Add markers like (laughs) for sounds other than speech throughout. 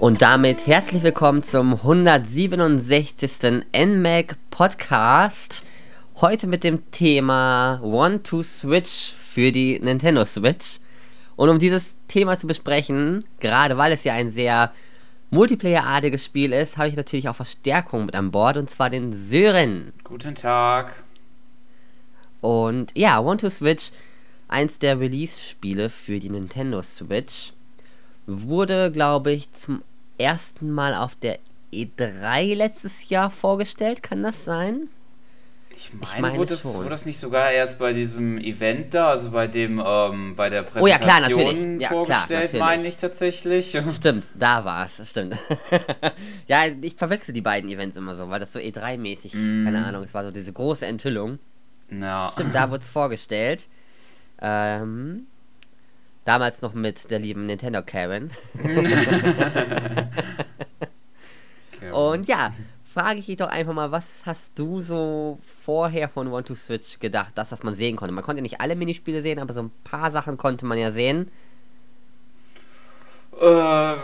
Und damit herzlich willkommen zum 167. NMAC Podcast. Heute mit dem Thema One to Switch für die Nintendo Switch. Und um dieses Thema zu besprechen, gerade weil es ja ein sehr Multiplayer-artiges Spiel ist, habe ich natürlich auch Verstärkung mit an Bord und zwar den Sören. Guten Tag. Und ja, One to Switch, eins der Release-Spiele für die Nintendo Switch, wurde, glaube ich, zum ersten Mal auf der E3 letztes Jahr vorgestellt. Kann das sein? Ich meine, ich meine wurde, das, wurde, das, nicht sogar erst bei diesem Event da, also bei dem, ähm, bei der Präsentation oh, ja, klar, natürlich. Ja, vorgestellt, klar, meine ich tatsächlich. (laughs) Stimmt, da war es, stimmt. (laughs) ja, ich verwechsel die beiden Events immer so, weil das so E3-mäßig, mm. keine Ahnung, es war so diese große Enthüllung. Ja. Stimmt, da wurde es vorgestellt. Ähm, damals noch mit der lieben Nintendo Karen. (laughs) Und ja, frage ich dich doch einfach mal, was hast du so vorher von One to Switch gedacht, dass das man sehen konnte? Man konnte nicht alle Minispiele sehen, aber so ein paar Sachen konnte man ja sehen. Äh,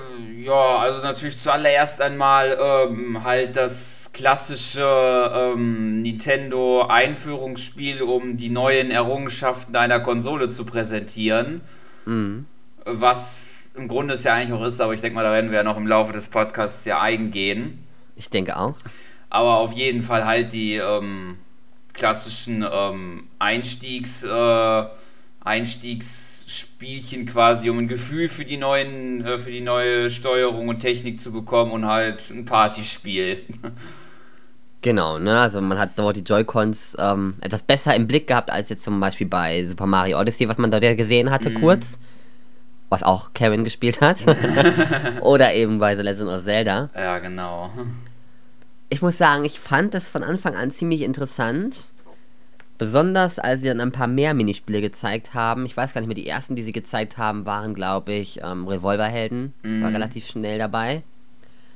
ja, also natürlich zuallererst einmal ähm, halt das klassische ähm, Nintendo-Einführungsspiel, um die neuen Errungenschaften einer Konsole zu präsentieren. Mhm. Was im Grunde es ja eigentlich auch ist, aber ich denke mal, da werden wir ja noch im Laufe des Podcasts ja eingehen. Ich denke auch. Aber auf jeden Fall halt die ähm, klassischen ähm, Einstiegs, äh, Einstiegsspielchen quasi, um ein Gefühl für die neuen, äh, für die neue Steuerung und Technik zu bekommen und halt ein Partyspiel. (laughs) Genau, ne? Also man hat dort die Joy-Cons ähm, etwas besser im Blick gehabt als jetzt zum Beispiel bei Super Mario Odyssey, was man dort ja gesehen hatte, mm. kurz. Was auch Kevin gespielt hat. (laughs) Oder eben bei The Legend of Zelda. Ja, genau ich muss sagen, ich fand das von Anfang an ziemlich interessant. Besonders als sie dann ein paar mehr Minispiele gezeigt haben. Ich weiß gar nicht mehr, die ersten, die sie gezeigt haben, waren, glaube ich, ähm, Revolverhelden. Mm. War mhm. relativ schnell dabei.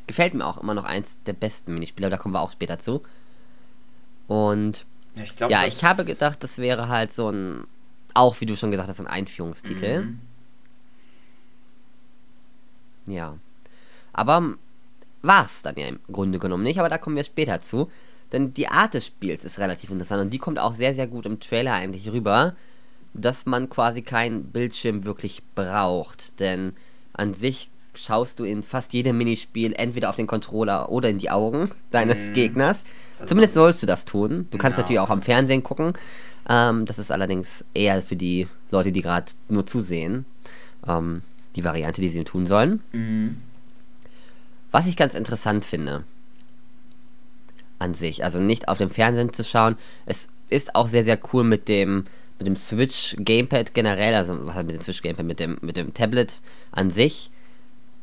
Gefällt mir auch immer noch eins der besten Minispiele, da kommen wir auch später zu. Und ja, ich, glaub, ja, ich habe gedacht, das wäre halt so ein, auch wie du schon gesagt hast, ein Einführungstitel. Mm. Ja. Aber war es dann ja im Grunde genommen nicht, aber da kommen wir später zu. Denn die Art des Spiels ist relativ interessant und die kommt auch sehr, sehr gut im Trailer eigentlich rüber, dass man quasi keinen Bildschirm wirklich braucht. Denn an sich schaust du in fast jedem Minispiel entweder auf den Controller oder in die Augen deines mhm. Gegners. Also Zumindest sollst du das tun. Du kannst ja. natürlich auch am Fernsehen gucken. Ähm, das ist allerdings eher für die Leute, die gerade nur zusehen, ähm, die Variante, die sie tun sollen. Mhm. Was ich ganz interessant finde, an sich, also nicht auf dem Fernsehen zu schauen, es ist auch sehr, sehr cool mit dem, mit dem Switch Gamepad generell, also was halt mit dem Switch Gamepad, mit dem, mit dem Tablet an sich,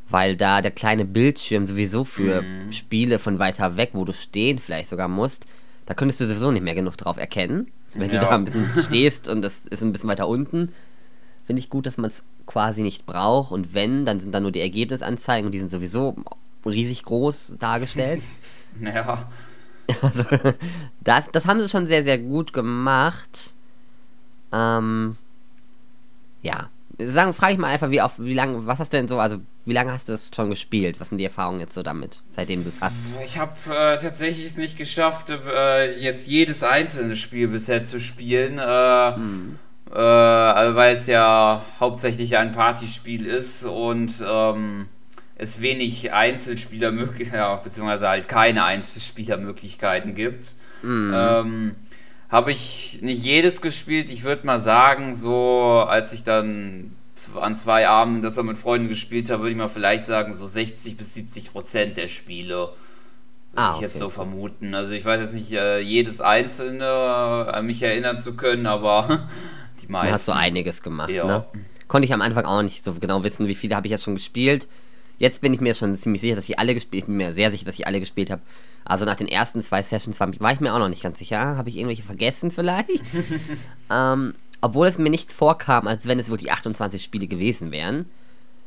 weil da der kleine Bildschirm sowieso für mm. Spiele von weiter weg, wo du stehen vielleicht sogar musst, da könntest du sowieso nicht mehr genug drauf erkennen. Wenn ja. du da ein bisschen stehst und das ist ein bisschen weiter unten, finde ich gut, dass man es quasi nicht braucht. Und wenn, dann sind da nur die Ergebnisanzeigen und die sind sowieso riesig groß dargestellt. (laughs) naja. Also, (laughs) das, das haben sie schon sehr, sehr gut gemacht. Ähm, ja. Sagen, frage ich mal einfach, wie, auf, wie lange, was hast du denn so, also wie lange hast du es schon gespielt? Was sind die Erfahrungen jetzt so damit, seitdem du es hast? Ich habe äh, tatsächlich es nicht geschafft, äh, jetzt jedes einzelne Spiel bisher zu spielen. Äh, hm. Äh, weil es ja hauptsächlich ein Partyspiel ist und ähm, es wenig Einzelspielermöglichkeiten, ja, beziehungsweise halt keine Einzelspielermöglichkeiten gibt. Mhm. Ähm, habe ich nicht jedes gespielt. Ich würde mal sagen, so als ich dann an zwei Abenden das dann mit Freunden gespielt habe, würde ich mal vielleicht sagen, so 60 bis 70 Prozent der Spiele. Würde ah, ich okay. jetzt so vermuten. Also ich weiß jetzt nicht äh, jedes einzelne äh, an mich erinnern zu können, aber (laughs) die meisten. Du hast so einiges gemacht, ja. ne? Konnte ich am Anfang auch nicht so genau wissen, wie viele habe ich jetzt schon gespielt. Jetzt bin ich mir schon ziemlich sicher, dass ich alle gespielt habe. bin mir sehr sicher, dass ich alle gespielt habe. Also nach den ersten zwei Sessions war, war ich mir auch noch nicht ganz sicher. Habe ich irgendwelche vergessen vielleicht? (laughs) ähm, obwohl es mir nicht vorkam, als wenn es wirklich 28 Spiele gewesen wären.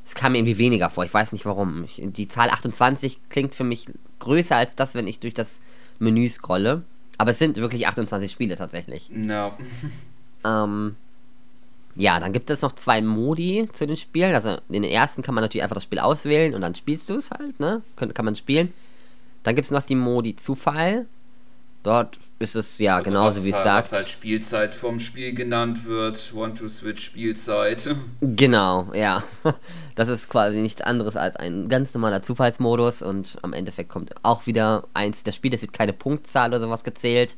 Es kam mir irgendwie weniger vor. Ich weiß nicht warum. Ich, die Zahl 28 klingt für mich größer als das, wenn ich durch das Menü scrolle. Aber es sind wirklich 28 Spiele tatsächlich. No. (laughs) ähm, ja, dann gibt es noch zwei Modi zu den Spielen. Also in den ersten kann man natürlich einfach das Spiel auswählen und dann spielst du es halt, ne? Kann, kann man spielen. Dann gibt es noch die Modi Zufall. Dort ist es ja also genauso wie es halt, sagt. Was halt Spielzeit vom Spiel genannt wird, One-to-Switch Spielzeit. (laughs) Genau, ja. (laughs) Das ist quasi nichts anderes als ein ganz normaler Zufallsmodus und am Endeffekt kommt auch wieder eins der Spiele, es wird keine Punktzahl oder sowas gezählt.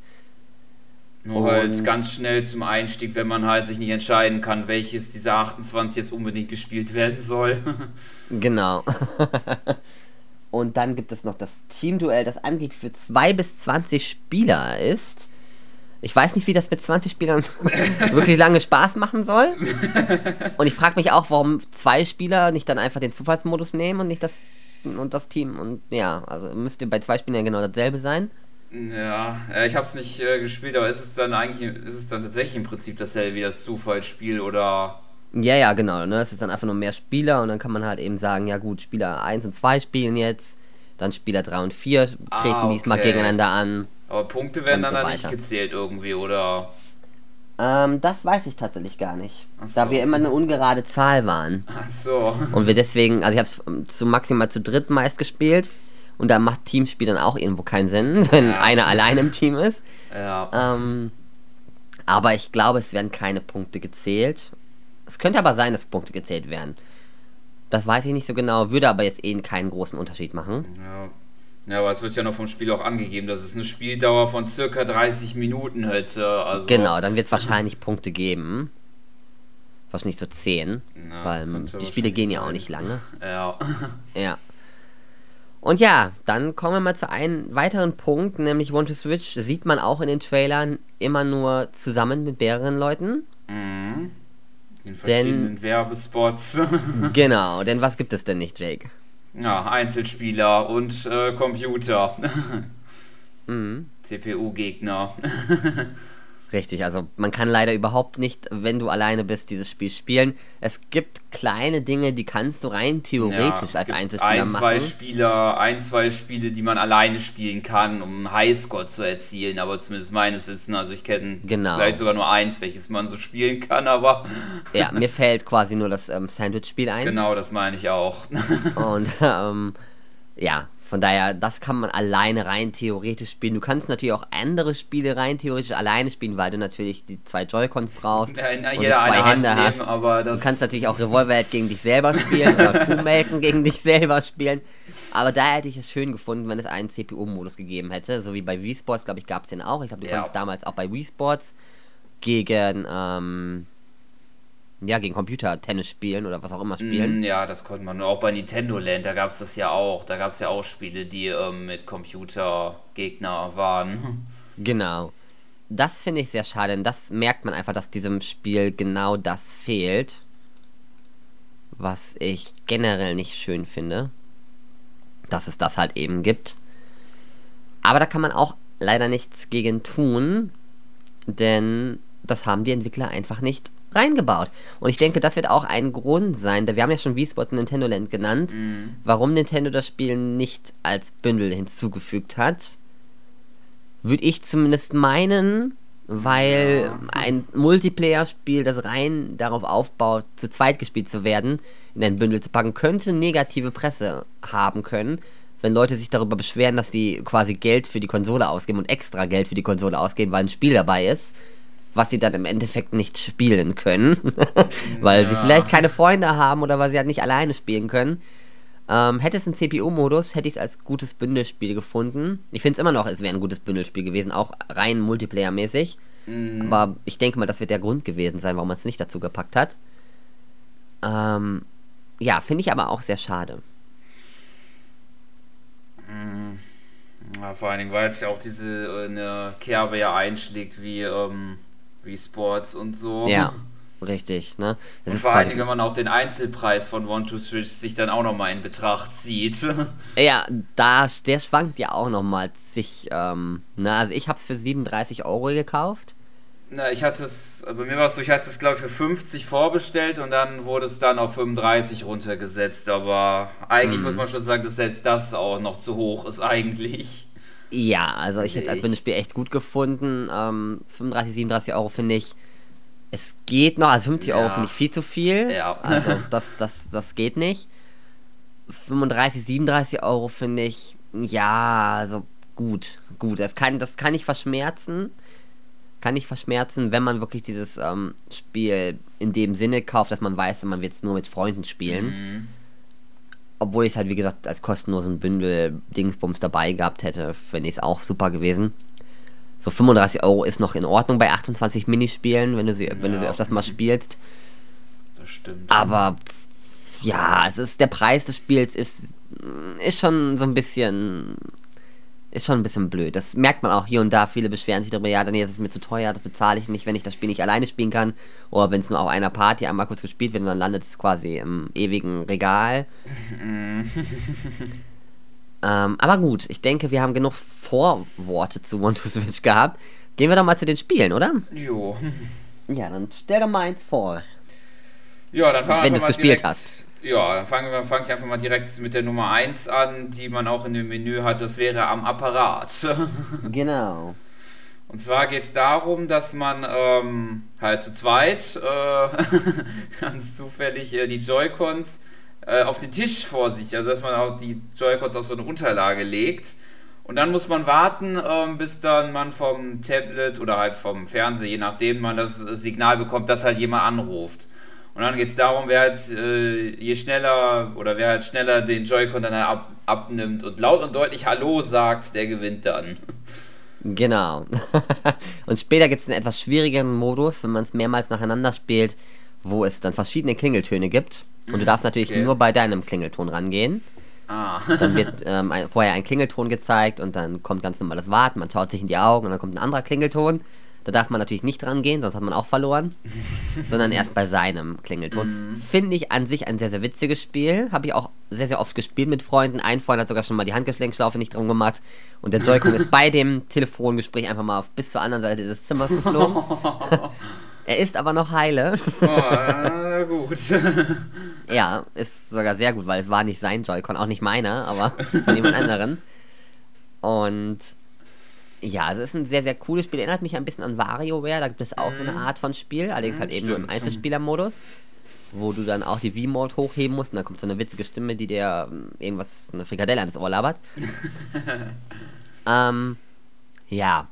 Nur halt und halt ganz schnell zum Einstieg, wenn man halt sich nicht entscheiden kann, welches dieser 28 jetzt unbedingt gespielt werden soll. (laughs) genau. Und dann gibt es noch das Teamduell, das angeblich für 2 bis 20 Spieler ist. Ich weiß nicht, wie das mit 20 Spielern (laughs) wirklich lange Spaß machen soll. Und ich frage mich auch, warum zwei Spieler nicht dann einfach den Zufallsmodus nehmen und nicht das und das Team. Und ja, also müsste bei zwei Spielern ja genau dasselbe sein. Ja, ich habe es nicht äh, gespielt, aber ist es dann eigentlich, ist es dann tatsächlich im Prinzip dasselbe wie das Zufallsspiel oder? Ja, ja, genau. Ne? Es ist dann einfach nur mehr Spieler und dann kann man halt eben sagen, ja gut, Spieler 1 und 2 spielen jetzt, dann Spieler 3 und 4 treten ah, okay. diesmal gegeneinander an. Aber Punkte werden dann, so dann nicht gezählt irgendwie, oder? Ähm, das weiß ich tatsächlich gar nicht. So. Da wir immer eine ungerade Zahl waren. (laughs) Ach so. Und wir deswegen, also ich habe es zu maximal zu dritt meist gespielt und da macht Teamspiel dann auch irgendwo keinen Sinn, (laughs) wenn ja. einer allein im Team ist. Ja. Ähm, aber ich glaube, es werden keine Punkte gezählt. Es könnte aber sein, dass Punkte gezählt werden. Das weiß ich nicht so genau, würde aber jetzt eh keinen großen Unterschied machen. Ja. Ja, aber es wird ja noch vom Spiel auch angegeben, dass es eine Spieldauer von circa 30 Minuten hätte. Also genau, dann wird es wahrscheinlich Punkte geben. Wahrscheinlich so 10. Ja, weil die Spiele gehen ja auch nicht lange. (laughs) Ja. Ja. Und ja, dann kommen wir mal zu einem weiteren Punkt, nämlich One to Switch sieht man auch in den Trailern immer nur zusammen mit mehreren Leuten. Mhm. In verschiedenen denn, Werbespots. (laughs) genau, denn was gibt es denn nicht, Jake? Ja, Einzelspieler und äh, Computer. (laughs) mhm. CPU-Gegner. (laughs) Richtig, also man kann leider überhaupt nicht, wenn du alleine bist, dieses Spiel spielen. Es gibt kleine Dinge, die kannst du rein theoretisch ja, als Einzelspieler ein, machen. Zwei Spieler, ein, zwei Spiele, die man alleine spielen kann, um einen Highscore zu erzielen, aber zumindest meines Wissens, also ich kenne genau. vielleicht sogar nur eins, welches man so spielen kann, aber... (laughs) Ja, mir fällt quasi nur das ähm, Sandwich-Spiel ein. Genau, das meine ich auch. (laughs) Und ähm, ja, von daher, das kann man alleine rein theoretisch spielen. Du kannst natürlich auch andere Spiele rein theoretisch alleine spielen, weil du natürlich die zwei Joy-Cons brauchst ja, und zwei Hände hast. Nehmen, aber du kannst natürlich auch Revolverheld gegen dich selber spielen oder (laughs) Kuhmelken gegen dich selber spielen. Aber da hätte ich es schön gefunden, wenn es einen CPU-Modus gegeben hätte. So wie bei Wii Sports, glaube ich, gab es den auch. Ich glaube, du ja. konntest damals auch bei Wii Sports gegen ähm, ja, gegen Computer Tennis spielen oder was auch immer spielen. Mm, ja, das konnte man. Auch bei Nintendo Land, da gab es das ja auch. Da gab es ja auch Spiele, die ähm, mit Computergegner waren. (laughs) Genau. Das finde ich sehr schade, denn das merkt man einfach, dass diesem Spiel genau das fehlt. Was ich generell nicht schön finde. Dass es das halt eben gibt. Aber da kann man auch leider nichts gegen tun, denn das haben die Entwickler einfach nicht reingebaut. Und ich denke, das wird auch ein Grund sein, wir haben ja schon Wii Sports Nintendo Land genannt, mhm. warum Nintendo das Spiel nicht als Bündel hinzugefügt hat. Würde ich zumindest meinen, weil ja. ein Multiplayer-Spiel, das rein darauf aufbaut, zu zweit gespielt zu werden, in ein Bündel zu packen, könnte negative Presse haben können, wenn Leute sich darüber beschweren, dass sie quasi Geld für die Konsole ausgeben und extra Geld für die Konsole ausgeben, weil ein Spiel dabei ist was sie dann im Endeffekt nicht spielen können, (laughs) weil ja. sie vielleicht keine Freunde haben oder weil sie halt nicht alleine spielen können. Ähm, hätte es einen CPU-Modus, hätte ich es als gutes Bündelspiel gefunden. Ich finde es immer noch, es wäre ein gutes Bündelspiel gewesen, auch rein Multiplayer-mäßig. Mhm. Aber ich denke mal, das wird der Grund gewesen sein, warum man es nicht dazu gepackt hat. Ähm, ja, finde ich aber auch sehr schade. Mhm. Ja, vor allen Dingen, weil es ja auch diese äh, eine Kerbe ja einschlägt, wie ähm, wie Sports und so. Ja, (laughs) richtig. Ne? Das und vor allem, wenn man auch den Einzelpreis von One to Switch sich dann auch nochmal in Betracht zieht. (laughs) Ja, da, der schwankt ja auch nochmal sich. Ähm, ne? Also ich habe es für 37 Euro gekauft. Na, ich hatte es, bei mir war es so, ich hatte es glaube ich für 50 vorbestellt und dann wurde es dann auf 35 runtergesetzt, aber eigentlich mm. muss man schon sagen, dass selbst das auch noch zu hoch ist eigentlich. Ja, also ich hätte als Bündelspiel echt gut gefunden. Ähm, 35, 37 Euro finde ich Es geht noch, also 50 Ja. Euro finde ich viel zu viel. Ja. Also (laughs) das, das, das geht nicht. 35, 37 Euro finde ich, ja, also gut, gut. Das kann, das kann ich verschmerzen. Kann ich verschmerzen, wenn man wirklich dieses ähm, Spiel in dem Sinne kauft, dass man weiß, man wird es nur mit Freunden spielen. Mhm. Obwohl ich es halt, wie gesagt, als kostenlosen Bündel Dingsbums dabei gehabt hätte, finde ich es auch super gewesen. So 35 Euro ist noch in Ordnung bei 28 Minispielen, wenn du sie, wenn du sie Ja. öfters mal spielst. Das stimmt. Aber ja, es ist der Preis des Spiels ist, ist schon so ein bisschen ist schon ein bisschen blöd. Das merkt man auch hier und da. Viele beschweren sich darüber, ja, dann ist es mir zu teuer, das bezahle ich nicht, wenn ich das Spiel nicht alleine spielen kann. Oder wenn es nur auf einer Party einmal kurz gespielt wird und dann landet es quasi im ewigen Regal. (laughs) ähm, aber gut, ich denke, wir haben genug Vorworte zu One to Switch gehabt. Gehen wir doch mal zu den Spielen, oder? Jo. Ja, dann stell doch mal eins vor. Ja, dann fangen wir Wenn du's mal gespielt hast. Ja, dann fange ich einfach mal direkt mit der Nummer 1 an, die man auch in dem Menü hat. Das wäre am Apparat. (laughs) Genau. Und zwar geht es darum, dass man ähm, halt zu zweit äh, (laughs) ganz zufällig äh, die Joy-Cons äh, auf den Tisch vor sich, also dass man auch die Joy-Cons auf so eine Unterlage legt. Und dann muss man warten, ähm, bis dann man vom Tablet oder halt vom Fernseher, je nachdem man das Signal bekommt, dass halt jemand anruft. Und dann geht es darum, wer halt äh, je schneller oder wer halt schneller den Joy-Con dann ab, abnimmt und laut und deutlich Hallo sagt, der gewinnt dann. Genau. (laughs) und später gibt es einen etwas schwierigeren Modus, wenn man es mehrmals nacheinander spielt, wo es dann verschiedene Klingeltöne gibt. Und du darfst natürlich Okay. nur bei deinem Klingelton rangehen. Ah. Dann wird (laughs) ähm, ein, vorher ein Klingelton gezeigt und dann kommt ganz normales Warten, man schaut sich in die Augen und dann kommt ein anderer Klingelton. Da darf man natürlich nicht rangehen, sonst hat man auch verloren. (laughs) sondern erst bei seinem Klingelton. Finde ich an sich ein sehr, sehr witziges Spiel. Habe ich auch sehr, sehr oft gespielt mit Freunden. Ein Freund hat sogar schon mal die Handgeschlenkschlaufe nicht drum gemacht. Und der Joy-Con ist bei dem Telefongespräch einfach mal auf, bis zur anderen Seite des Zimmers geflogen. (laughs) er ist aber noch heile. Oh, äh, gut. (laughs) Ja, ist sogar sehr gut, weil es war nicht sein Joy-Con, auch nicht meiner, aber von jemand anderen. Und ja, also es ist ein sehr, sehr cooles Spiel. Erinnert mich ein bisschen an WarioWare, da gibt es auch so eine Art von Spiel, allerdings Mhm, halt eben nur im. Einzelspielermodus, wo du dann auch die V-Mode hochheben musst und dann kommt so eine witzige Stimme, die dir ähm, irgendwas, eine Frikadelle ans Ohr labert. (laughs) ähm, ja.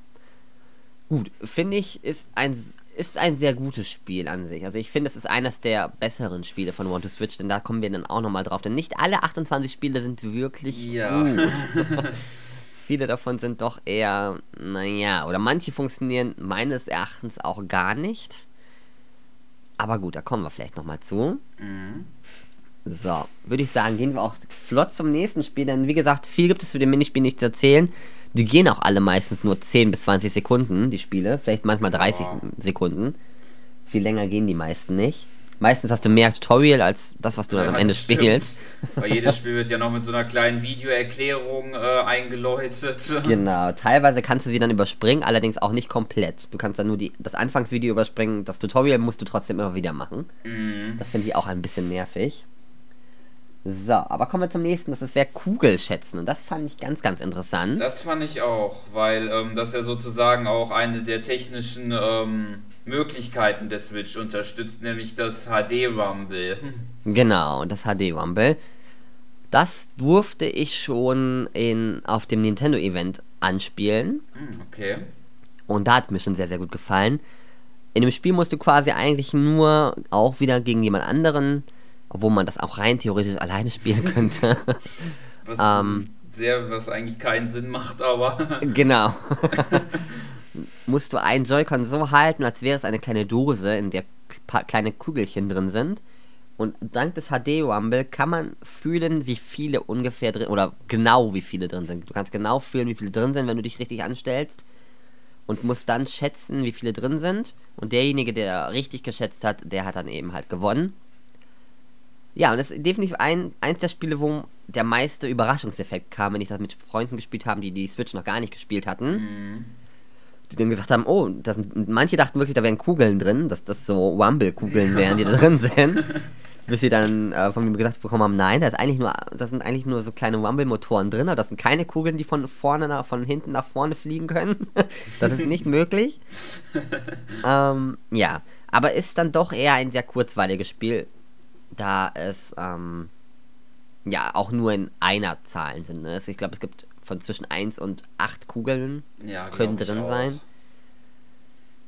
Gut, finde ich, ist ein, ist ein sehr gutes Spiel an sich. Also ich finde, es ist eines der besseren Spiele von One to Switch, denn da kommen wir dann auch nochmal drauf. Denn nicht alle 28 Spiele sind wirklich Ja. gut. (laughs) Viele davon sind doch eher, naja, oder manche funktionieren meines Erachtens auch gar nicht. Aber gut, da kommen wir vielleicht nochmal zu. Mhm. So, würde ich sagen, gehen wir auch flott zum nächsten Spiel, denn wie gesagt, viel gibt es zu dem Minispiel nicht zu erzählen. Die gehen auch alle meistens nur 10 bis 20 Sekunden, die Spiele, vielleicht manchmal 30 Ja. Sekunden. Viel länger gehen die meisten nicht. Meistens hast du mehr Tutorial als das, was du dann am Ja, Ende das stimmt. spielst. Weil jedes (laughs) Spiel wird ja noch mit so einer kleinen Videoerklärung äh, eingeläutet. (laughs) Genau, teilweise kannst du sie dann überspringen, allerdings auch nicht komplett. Du kannst dann nur die, das Anfangsvideo überspringen, das Tutorial musst du trotzdem immer wieder machen. Mhm. Das finde ich auch ein bisschen nervig. So, aber kommen wir zum nächsten, das ist wer Kugelschätzen. Und das fand ich ganz, ganz interessant. Das fand ich auch, weil ähm, das ja sozusagen auch eine der technischen ähm, Möglichkeiten der Switch unterstützt, nämlich das HD-Rumble. (laughs) Genau, das HD Rumble. Das durfte ich schon in, auf dem Nintendo-Event anspielen. Hm, Okay. Und da hat es mir schon sehr, sehr gut gefallen. In dem Spiel musst du quasi eigentlich nur auch wieder gegen jemand anderen, obwohl man das auch rein theoretisch alleine spielen könnte. (laughs) Was Ähm. sehr, was eigentlich keinen Sinn macht, aber. (laughs) genau. (laughs) musst du einen Joy-Con so halten, als wäre es eine kleine Dose, in der paar kleine Kugelchen drin sind. Und dank des HD Rumble kann man fühlen, wie viele ungefähr drin, oder genau wie viele drin sind. Du kannst genau fühlen, wie viele drin sind, wenn du dich richtig anstellst. Und musst dann schätzen, wie viele drin sind. Und derjenige, der richtig geschätzt hat, der hat dann eben halt gewonnen. Ja, und das ist definitiv ein, eins der Spiele, wo der meiste Überraschungseffekt kam, wenn ich das mit Freunden gespielt habe, die die Switch noch gar nicht gespielt hatten. Die dann gesagt haben, oh, das sind, manche dachten wirklich, da wären Kugeln drin, dass das so Rumble-Kugeln wären, die da drin (laughs) sind. bis sie dann äh, von mir gesagt bekommen haben, nein, da ist eigentlich nur, das sind eigentlich nur so kleine Rumble-Motoren drin, aber das sind keine Kugeln, die von vorne nach, von hinten nach vorne fliegen können. (laughs) das ist nicht möglich. (laughs) ähm, ja, aber ist dann doch eher ein sehr kurzweiliges Spiel, da es ähm, ja auch nur in einer Zahlen sind. Ne? Also ich glaube, es gibt von zwischen 1 und 8 Kugeln Ja, können drin sein.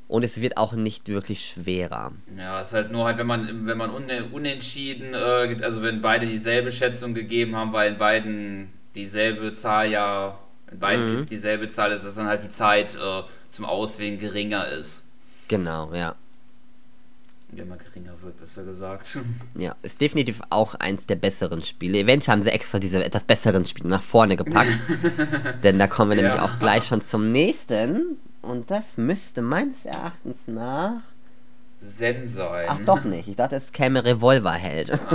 Und es wird auch nicht wirklich schwerer. Ja, es ist halt nur halt, wenn man, wenn man une, unentschieden, äh, also wenn beide dieselbe Schätzung gegeben haben, weil in beiden dieselbe Zahl ja, in beiden Mhm. Kisten dieselbe Zahl ist, dass dann halt die Zeit äh, zum Auswählen geringer ist. Genau, ja. Immer geringer wird, besser gesagt. (laughs) Ja, ist definitiv auch eins der besseren Spiele. Eventuell haben sie extra diese etwas besseren Spiele nach vorne gepackt. (laughs) denn da kommen wir nämlich Ja. auch gleich schon zum nächsten. Und das müsste meines Erachtens nach. Zen sein. Ach doch nicht. Ich dachte, es käme Revolverheld. (laughs)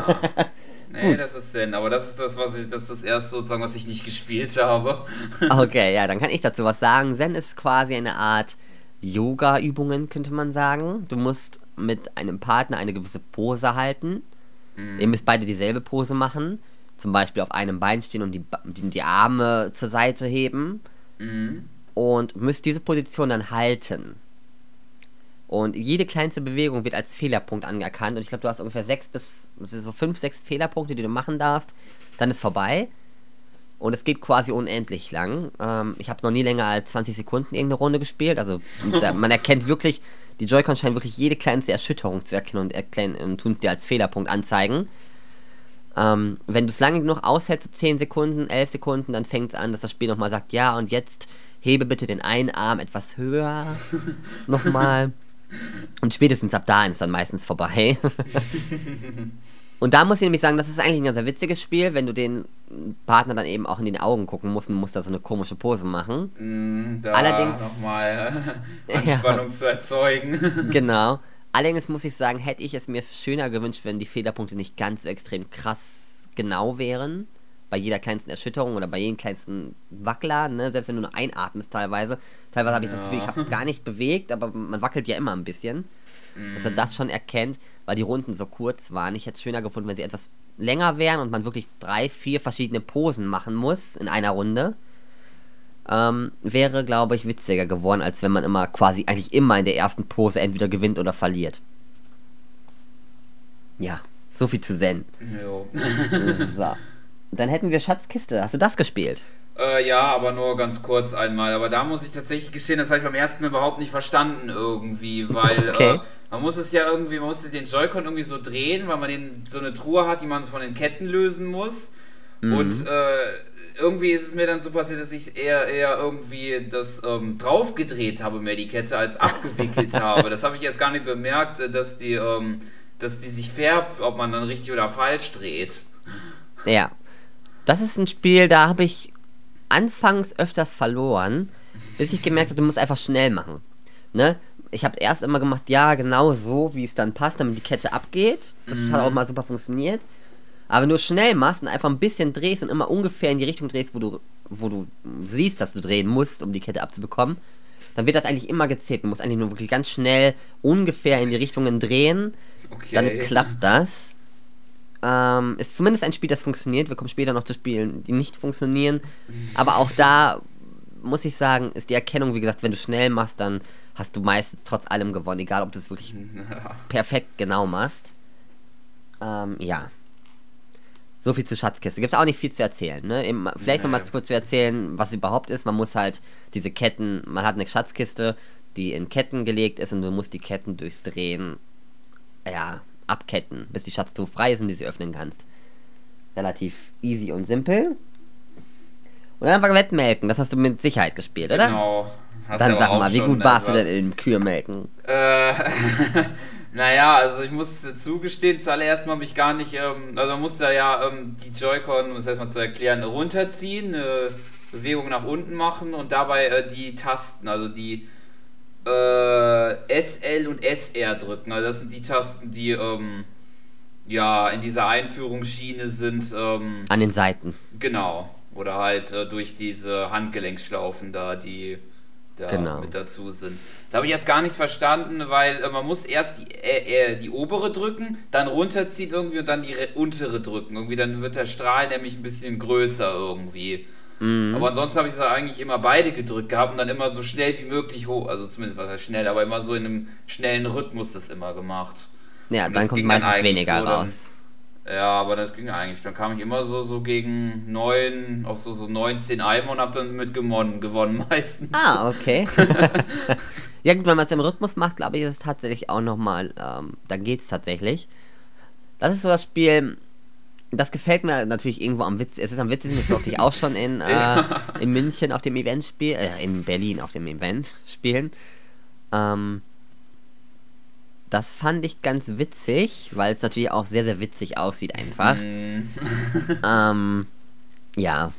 Nee, das ist Zen, aber das ist das, was ich, das ist das erste sozusagen, was ich nicht gespielt habe. okay, ja, dann kann ich dazu was sagen. Zen ist quasi eine Art Yoga-Übungen, könnte man sagen. Du musst mit einem Partner eine gewisse Pose halten. Ihr müsst beide dieselbe Pose machen. Zum Beispiel auf einem Bein stehen und die, die, die Arme zur Seite heben. Mhm. Und müsst diese Position dann halten. Und jede kleinste Bewegung wird als Fehlerpunkt anerkannt. Und ich glaube, du hast ungefähr sechs bis so fünf, sechs Fehlerpunkte, die du machen darfst. Dann ist vorbei. Und es geht quasi unendlich lang. Ähm, ich habe noch nie länger als 20 Sekunden irgendeine Runde gespielt. Also (laughs) man erkennt wirklich, die Joy-Con scheinen wirklich jede kleinste Erschütterung zu erkennen und, erklären, und tun es dir als Fehlerpunkt anzeigen. Ähm, wenn du es lange genug aushältst, so 10 Sekunden, 11 Sekunden, dann fängt es an, dass das Spiel nochmal sagt, ja, und jetzt hebe bitte den einen Arm etwas höher. nochmal. (laughs) Und spätestens ab da ist es dann meistens vorbei. (laughs) und da muss ich nämlich sagen, das ist eigentlich ein ganz witziges Spiel, wenn du den Partner dann eben auch in die Augen gucken musst und musst da so eine komische Pose machen. Mhm, Da Allerdings- nochmal Ja. (laughs) Anspannung zu erzeugen. (laughs) Genau. Allerdings muss ich sagen, hätte ich es mir schöner gewünscht, wenn die Fehlerpunkte nicht ganz so extrem krass genau wären. Bei jeder kleinsten Erschütterung oder bei jedem kleinsten Wackler, ne? selbst wenn du nur einatmest teilweise. Teilweise habe ich das Ja. Gefühl, ich habe gar nicht bewegt, aber man wackelt ja immer ein bisschen. Dass er das schon erkennt, weil die Runden so kurz waren. Ich hätte es schöner gefunden, wenn sie etwas länger wären und man wirklich drei, vier verschiedene Posen machen muss in einer Runde. Ähm, wäre, glaube ich, witziger geworden, als wenn man immer quasi eigentlich immer in der ersten Pose entweder gewinnt oder verliert. Ja, so viel zu Zen. Jo. So. Dann hätten wir Schatzkiste. Hast du das gespielt? Äh, ja, aber nur ganz kurz einmal. Aber da muss ich tatsächlich gestehen, das habe ich beim ersten Mal überhaupt nicht verstanden irgendwie, weil (laughs) Okay. äh, man muss es ja irgendwie, man muss den Joy-Con irgendwie so drehen, weil man den, so eine Truhe hat, die man von den Ketten lösen muss. Und äh, irgendwie ist es mir dann so passiert, dass ich eher, eher irgendwie das ähm, draufgedreht habe, mehr die Kette, als abgewickelt (laughs) habe. Das habe ich erst gar nicht bemerkt, dass die, ähm, dass die sich färbt, ob man dann richtig oder falsch dreht. Ja. Das ist ein Spiel, da habe ich anfangs öfters verloren, bis ich gemerkt habe, du musst einfach schnell machen. Ne? Ich habe erst immer gemacht, ja, genau so, wie es dann passt, damit die Kette abgeht. Das hat auch mal super funktioniert. Aber wenn du schnell machst und einfach ein bisschen drehst und immer ungefähr in die Richtung drehst, wo du, wo du siehst, dass du drehen musst, um die Kette abzubekommen, dann wird das eigentlich immer gezählt. Du musst eigentlich nur wirklich ganz schnell ungefähr in die Richtungen drehen. Okay. Dann klappt das. Ähm, ist zumindest ein Spiel, das funktioniert. Wir kommen später noch zu Spielen, die nicht funktionieren. Aber auch da muss ich sagen, ist die Erkennung, wie gesagt, wenn du schnell machst, dann hast du meistens trotz allem gewonnen, egal ob du es wirklich (laughs) perfekt genau machst. Ähm, ja. So viel zur Schatzkiste. Gibt es auch nicht viel zu erzählen, ne? Eben, vielleicht Nee. nochmal kurz zu erzählen, was es überhaupt ist. Man muss halt diese Ketten, man hat eine Schatzkiste, die in Ketten gelegt ist und du musst die Ketten durchs Drehen, ja, abketten, bis die Schatztruhe frei ist und die sie öffnen kannst. Relativ easy und simpel. Und dann war Wettmelken, das hast du mit Sicherheit gespielt, oder? Genau. Hast Dann ja sag mal, wie gut warst du denn im Kühemelken? Äh, (laughs) naja, also ich muss zugestehen, zuallererst mal habe ich gar nicht, ähm, also man muss da ja ähm, die Joy-Con, um es erstmal zu erklären, runterziehen, eine Bewegung nach unten machen und dabei äh, die Tasten, also die äh, SL und SR drücken. Also das sind die Tasten, die ähm, ja in dieser Einführungsschiene sind. Ähm, An den Seiten. Genau. Oder halt äh, durch diese Handgelenkschlaufen da, die da genau. mit dazu sind. Da habe ich jetzt gar nicht verstanden, weil äh, man muss erst die, äh, äh, die obere drücken, dann runterziehen irgendwie und dann die untere drücken. Irgendwie dann wird der Strahl nämlich ein bisschen größer irgendwie. Mhm. Aber ansonsten habe ich es eigentlich immer beide gedrückt gehabt und dann immer so schnell wie möglich hoch. Also zumindest was heißt schnell, aber immer so in einem schnellen Rhythmus das immer gemacht. Ja, und dann kommt meistens weniger so raus. Dann, ja, aber das ging eigentlich. Dann kam ich immer so, so gegen neun, auf so, so 19 Eimer und habe dann mit gewonnen, gewonnen (laughs) meistens. Ah, okay. (laughs) ja gut, wenn man es im Rhythmus macht, glaube ich, ist es tatsächlich auch nochmal, ähm, da geht es tatsächlich. Das ist so das Spiel, das gefällt mir natürlich irgendwo am Witz. Es ist am witzigsten, das durfte ich auch schon in, (laughs) äh, in München auf dem Event spielen, äh, in Berlin auf dem Event spielen. Ähm, das fand ich ganz witzig, weil es natürlich auch sehr, sehr witzig aussieht einfach. Mm. (laughs) ähm, ja.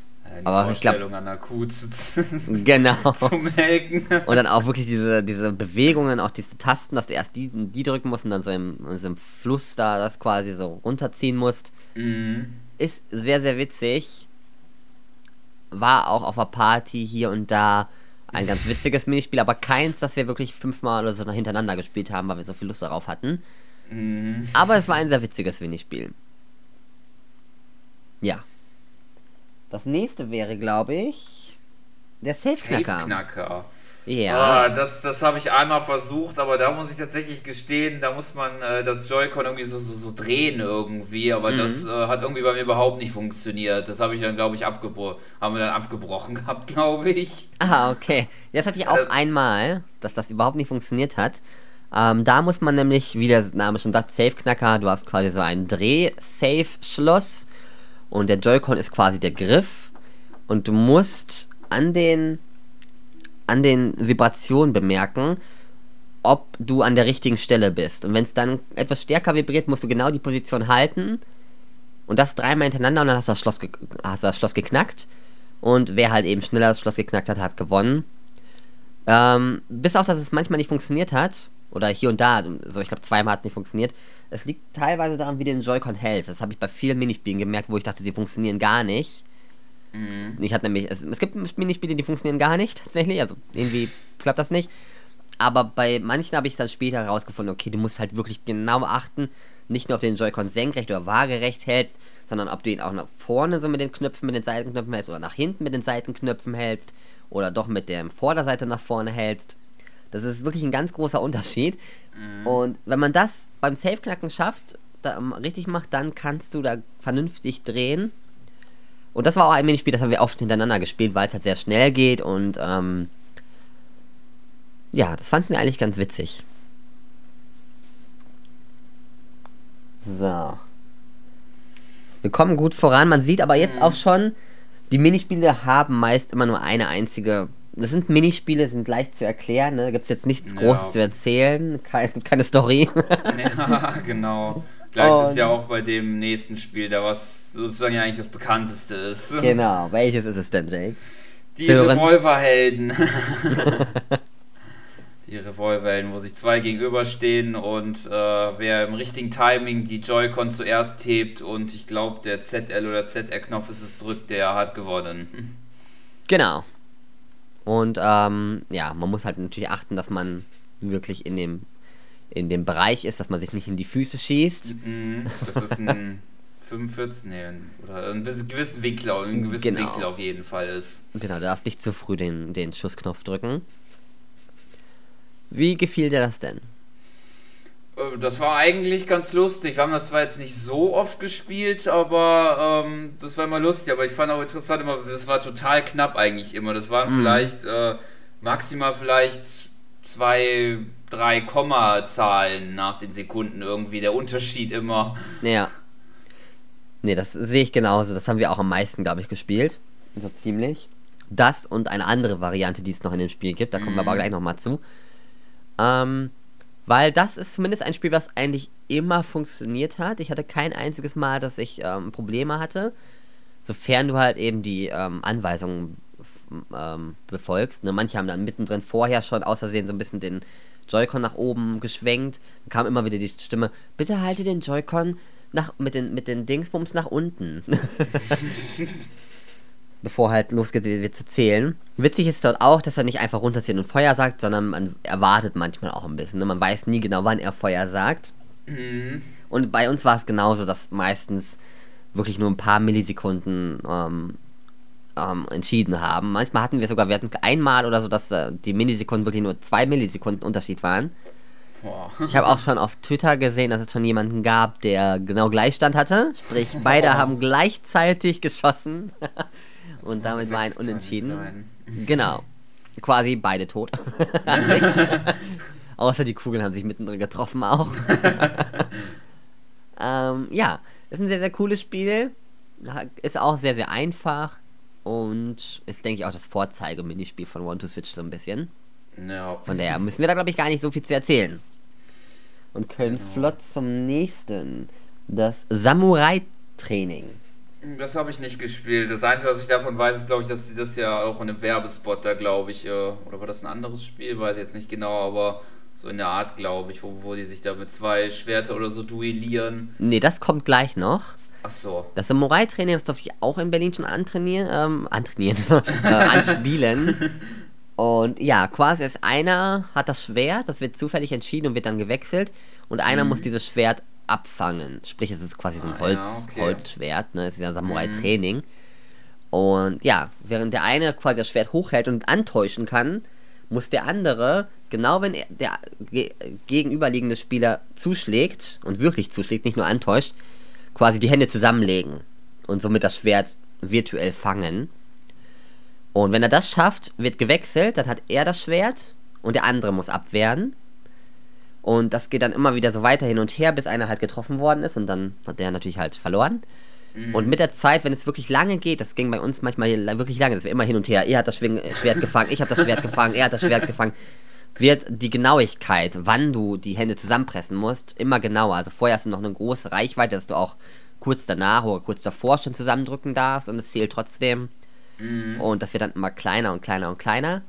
Aber ich glaube an der Kuh (laughs) zu, genau. zu melken. Und dann auch wirklich diese, diese Bewegungen, auch diese Tasten, dass du erst die, die drücken musst und dann so im, so im Fluss da das quasi so runterziehen musst. Mm. Ist sehr, sehr witzig. War auch auf der Party hier und da ein ganz witziges Minispiel, aber keins, das wir wirklich fünfmal oder so hintereinander gespielt haben, weil wir so viel Lust darauf hatten. Mm. Aber es war ein sehr witziges Minispiel. Ja. Das nächste wäre, glaube ich, der Safe-Knacker. Safe-Knacker. Ja. Oh, das das habe ich einmal versucht, aber da muss ich tatsächlich gestehen, da muss man äh, das Joy-Con irgendwie so, so, so, drehen irgendwie, aber mhm. das äh, hat irgendwie bei mir überhaupt nicht funktioniert. Das habe ich dann, glaube ich, abgebrochen, haben wir dann abgebrochen (laughs) gehabt, glaube ich. Ah, okay. Das hatte ich auch äh, einmal, dass das überhaupt nicht funktioniert hat. Ähm, da muss man nämlich, wie der Name schon sagt, Safe-Knacker, du hast quasi so ein Dreh-Safe-Schloss und der Joy-Con ist quasi der Griff und du musst an den an den Vibrationen bemerken, ob du an der richtigen Stelle bist. Und wenn es dann etwas stärker vibriert, musst du genau die Position halten. Und das dreimal hintereinander und dann hast du das Schloss, hast das Schloss geknackt. Und wer halt eben schneller das Schloss geknackt hat, hat gewonnen. Ähm, bis auf, dass es manchmal nicht funktioniert hat. Oder hier und da, so ich glaube zweimal hat es nicht funktioniert. Es liegt teilweise daran, wie du den Joy-Con hältst. Das habe ich bei vielen Minispielen gemerkt, wo ich dachte, sie funktionieren gar nicht. Mhm. Ich hatte nämlich, es, es gibt Minispiele, die funktionieren gar nicht tatsächlich, also irgendwie klappt das nicht. Aber bei manchen habe ich dann später herausgefunden, okay, du musst halt wirklich genau achten, nicht nur ob du den Joy-Con senkrecht oder waagerecht hältst, sondern ob du ihn auch nach vorne so mit den Knöpfen, mit den Seitenknöpfen hältst oder nach hinten mit den Seitenknöpfen hältst oder doch mit der Vorderseite nach vorne hältst. Das ist wirklich ein ganz großer Unterschied. Mhm. Und wenn man das beim Safe-Knacken schafft, da, richtig macht, dann kannst du da vernünftig drehen und das war auch ein Minispiel, das haben wir oft hintereinander gespielt, weil es halt sehr schnell geht und ähm, ja, das fanden wir eigentlich ganz witzig. So. Wir kommen gut voran. Man sieht aber jetzt auch schon, die Minispiele haben meist immer nur eine einzige. Das sind Minispiele, sind leicht zu erklären. Ne? Gibt es jetzt nichts Großes zu erzählen. es gibt keine Story. (laughs) ja, genau. Gleich und ist ja auch bei dem nächsten Spiel, da was sozusagen ja eigentlich das bekannteste ist. Genau, welches ist es denn, Jake? Die Sören. Revolverhelden. (laughs) die Revolverhelden, wo sich zwei gegenüberstehen und äh, wer im richtigen Timing die Joy-Con zuerst hebt und ich glaube der ZL oder ZR-Knopf ist es drückt, der hat gewonnen. Genau. Und ähm, ja, man muss halt natürlich achten, dass man wirklich in dem in dem Bereich ist, dass man sich nicht in die Füße schießt. Mhm, das ist ein (laughs) 45, nee, oder ein gewissen Winkel, ein gewissen genau. Winkel auf jeden Fall ist. Genau, du darfst nicht zu früh den, den Schussknopf drücken. Wie gefiel dir das denn? Äh, das war eigentlich ganz lustig. Wir haben das zwar jetzt nicht so oft gespielt, aber ähm, das war immer lustig. Aber ich fand auch interessant immer, das war total knapp eigentlich immer. Das waren mhm. vielleicht äh, maximal vielleicht zwei, drei Kommazahlen nach den Sekunden irgendwie der Unterschied immer. Ja. Nee, das sehe ich genauso. Das haben wir auch am meisten, glaube ich, gespielt. So ziemlich. Das und eine andere Variante, die es noch in dem Spiel gibt. Da kommen mm. wir aber mhm. gleich nochmal zu. Ähm, weil das ist zumindest ein Spiel, was eigentlich immer funktioniert hat. Ich hatte kein einziges Mal, dass ich ähm, Probleme hatte. Sofern du halt eben die ähm, Anweisungen ähm, befolgst. Ne? Manche haben dann mittendrin vorher schon außersehen so ein bisschen den Joy-Con nach oben geschwenkt. Dann kam immer wieder die Stimme, bitte halte den Joy-Con nach, mit, den, mit den Dingsbums nach unten. (laughs) bevor halt losgeht, wird zu zählen. Witzig ist dort auch, dass er nicht einfach runterzieht und Feuer sagt, sondern man erwartet manchmal auch ein bisschen. Ne? Man weiß nie genau, wann er Feuer sagt. Mhm. Und bei uns war es genauso, dass meistens wirklich nur ein paar Millisekunden ähm, ähm, entschieden haben. Manchmal hatten wir sogar, wir hatten es einmal oder so, dass äh, die Millisekunden wirklich nur zwei Millisekunden Unterschied waren. Boah. Ich habe auch schon auf Twitter gesehen, dass es schon jemanden gab, der genau Gleichstand hatte. Sprich, beide Boah. haben gleichzeitig geschossen. (laughs) Und damit war ein Unentschieden. Genau. Quasi beide tot. (laughs) Außer die Kugeln haben sich mittendrin getroffen auch. (laughs) ähm, ja, ist ein sehr, sehr cooles Spiel. Ist auch sehr, sehr einfach. Und ist, denke ich, auch das Vorzeige-Minispiel von One to Switch so ein bisschen. Ja. Von daher müssen wir da, glaube ich, gar nicht so viel zu erzählen. Und können genau. flott zum nächsten. Das Samurai-Training. Das habe ich nicht gespielt. Das Einzige, was ich davon weiß, ist, glaube ich, dass sie das ja auch in einem Werbespot da, glaube ich, äh, oder war das ein anderes Spiel? Weiß ich jetzt nicht genau, aber so in der Art, glaube ich, wo, wo die sich da mit zwei Schwerter oder so duellieren. Nee, das kommt gleich noch. Ach so. Das Samurai-Training, das durfte ich auch in Berlin schon antrainieren, ähm, antrainieren, (laughs) äh, anspielen. Und ja, quasi ist einer hat das Schwert, das wird zufällig entschieden und wird dann gewechselt. Und einer mhm. muss dieses Schwert abfangen. Sprich, es ist quasi so ein ah, Holz, ja, okay. Holzschwert, ne? Es ist ja Samurai-Training. Mhm. Und ja, während der eine quasi das Schwert hochhält und antäuschen kann, muss der andere, genau wenn er, der gegenüberliegende Spieler zuschlägt und wirklich zuschlägt, nicht nur antäuscht, quasi die Hände zusammenlegen und somit das Schwert virtuell fangen. Und wenn er das schafft, wird gewechselt, dann hat er das Schwert und der andere muss abwehren. Und das geht dann immer wieder so weiter hin und her, bis einer halt getroffen worden ist und dann hat der natürlich halt verloren. Mhm. Und mit der Zeit, wenn es wirklich lange geht, das ging bei uns manchmal wirklich lange, das war immer hin und her. Er hat das Schwert gefangen, ich habe das Schwert gefangen, er hat das Schwert gefangen. Wird die Genauigkeit, wann du die Hände zusammenpressen musst, immer genauer. Also vorher hast du noch eine große Reichweite, dass du auch kurz danach oder kurz davor schon zusammendrücken darfst und es zählt trotzdem. Mhm. Und das wird dann immer kleiner und kleiner und kleiner.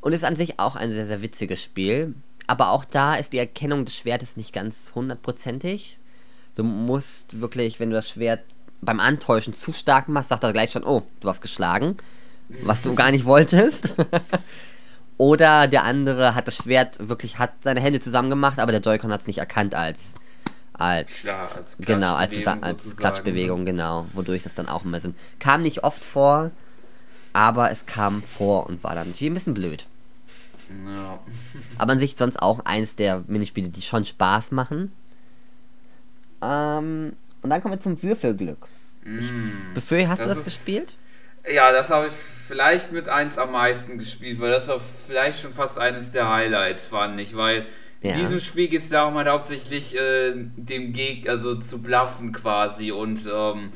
Und ist an sich auch ein sehr, sehr witziges Spiel. Aber auch da ist die Erkennung des Schwertes nicht ganz hundertprozentig. Du musst wirklich, wenn du das Schwert beim Antäuschen zu stark machst, sagt er gleich schon, oh, du hast geschlagen, was du gar nicht wolltest. (laughs) Oder der andere hat das Schwert wirklich, hat seine Hände zusammen gemacht, aber der Joy-Con hat es nicht erkannt als als, Klar, als genau als, als Klatschbewegung genau wodurch das dann auch immer sind kam nicht oft vor aber es kam vor und war dann natürlich ein bisschen blöd ja. Aber an sich sonst auch eins der Minispiele, die schon Spaß machen. Ähm, und dann kommen wir zum Würfelglück. Mm, Befürchte, hast das du das ist, gespielt? Ja, das habe ich vielleicht mit eins am meisten gespielt, weil das war vielleicht schon fast eines der Highlights, fand ich, weil ja. in diesem Spiel geht es darum halt hauptsächlich äh, dem Gegner, also zu bluffen quasi und ähm,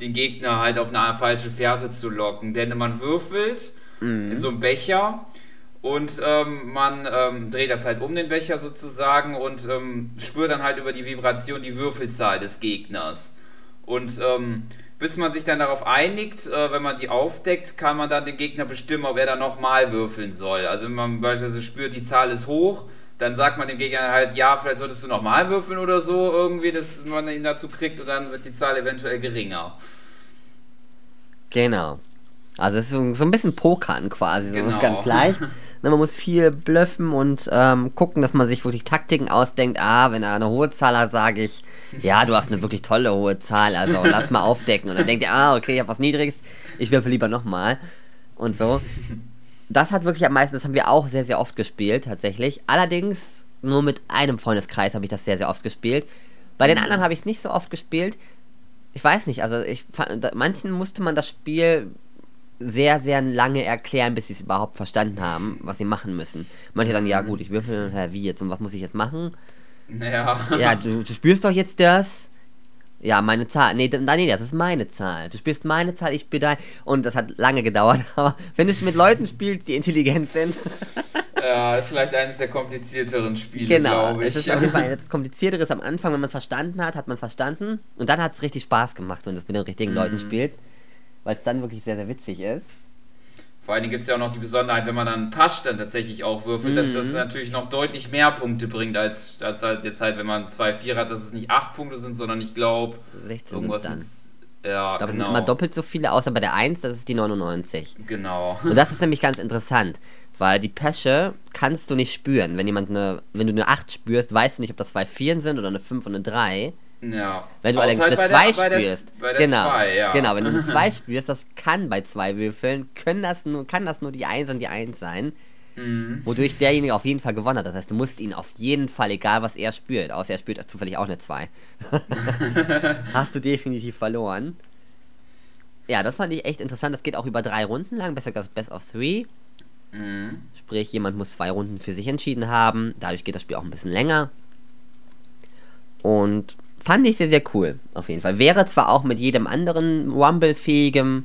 den Gegner halt auf eine falsche Fährte zu locken. Denn man würfelt mm. in so einem Becher und ähm, man ähm, dreht das halt um den Becher sozusagen und ähm, spürt dann halt über die Vibration die Würfelzahl des Gegners. Und ähm, bis man sich dann darauf einigt, äh, wenn man die aufdeckt, kann man dann den Gegner bestimmen, ob er dann nochmal würfeln soll. Also wenn man beispielsweise spürt, die Zahl ist hoch, dann sagt man dem Gegner halt, ja, vielleicht solltest du nochmal würfeln oder so, irgendwie, dass man ihn dazu kriegt und dann wird die Zahl eventuell geringer. Genau. Also es ist so, so ein bisschen Pokern quasi, so genau. ganz leicht. (laughs) Ne, man muss viel blöffen und ähm, gucken, dass man sich wirklich Taktiken ausdenkt. Ah, wenn er eine hohe Zahl hat, sage ich, ja, du hast eine wirklich tolle hohe Zahl, also lass mal aufdecken. Und dann denkt er, ah, okay, ich habe was Niedriges, ich würfel lieber nochmal. Und so. Das hat wirklich am meisten, das haben wir auch sehr, sehr oft gespielt, tatsächlich. Allerdings nur mit einem Freundeskreis habe ich das sehr, sehr oft gespielt. Bei den anderen habe ich es nicht so oft gespielt. Ich weiß nicht, also ich fand, manchen musste man das Spiel sehr, sehr lange erklären, bis sie es überhaupt verstanden haben, was sie machen müssen. Manche dann, ja gut, ich würfel, wie jetzt und was muss ich jetzt machen? Ja. Ja, (laughs) du, du spürst doch jetzt das. Ja, meine Zahl. Nee, nee, das ist meine Zahl. Du spielst meine Zahl, ich bin dein. Und das hat lange gedauert, (laughs) aber wenn du mit Leuten spielst, die intelligent sind. (laughs) ja, ist vielleicht eines der komplizierteren Spiele, genau, glaube ich. Es ist auf jeden Fall das komplizierteres am Anfang, wenn man es verstanden hat, hat man es verstanden. Und dann hat es richtig Spaß gemacht, wenn du es mit den richtigen mhm. Leuten spielst weil es dann wirklich sehr, sehr witzig ist. Vor allen Dingen gibt es ja auch noch die Besonderheit, wenn man dann Pasch dann tatsächlich auch würfelt, mhm. dass das mhm. natürlich noch deutlich mehr Punkte bringt, als, als, als jetzt halt, wenn man zwei Vier hat, dass es nicht acht Punkte sind, sondern ich glaube, irgendwas dann. mit Ja, Ich glaube, es genau. sind immer doppelt so viele, außer bei der 1, das ist die 99. Genau. Und das ist nämlich ganz interessant, weil die Pesche kannst du nicht spüren. Wenn jemand eine, wenn du eine 8 spürst, weißt du nicht, ob das zwei Vieren sind oder eine 5 und eine 3. Ja. Wenn du Außer allerdings halt eine bei 2 der- bei der- spürst, Bei der genau, 2, ja. genau, wenn du eine 2 spürst, das kann bei zwei Würfeln, können das nur, kann das nur die 1 und die 1 sein, Mhm. wodurch derjenige auf jeden Fall gewonnen hat. Das heißt, du musst ihn auf jeden Fall, egal was er spürt, außer er spürt zufällig auch eine 2, (laughs) (laughs) hast du definitiv verloren. Ja, das fand ich echt interessant. Das geht auch über drei Runden lang, besser gesagt Best of Three. Mhm. Sprich, jemand muss zwei Runden für sich entschieden haben. Dadurch geht das Spiel auch ein bisschen länger. Und fand ich sehr, sehr cool, auf jeden Fall. Wäre zwar auch mit jedem anderen Rumble-fähigem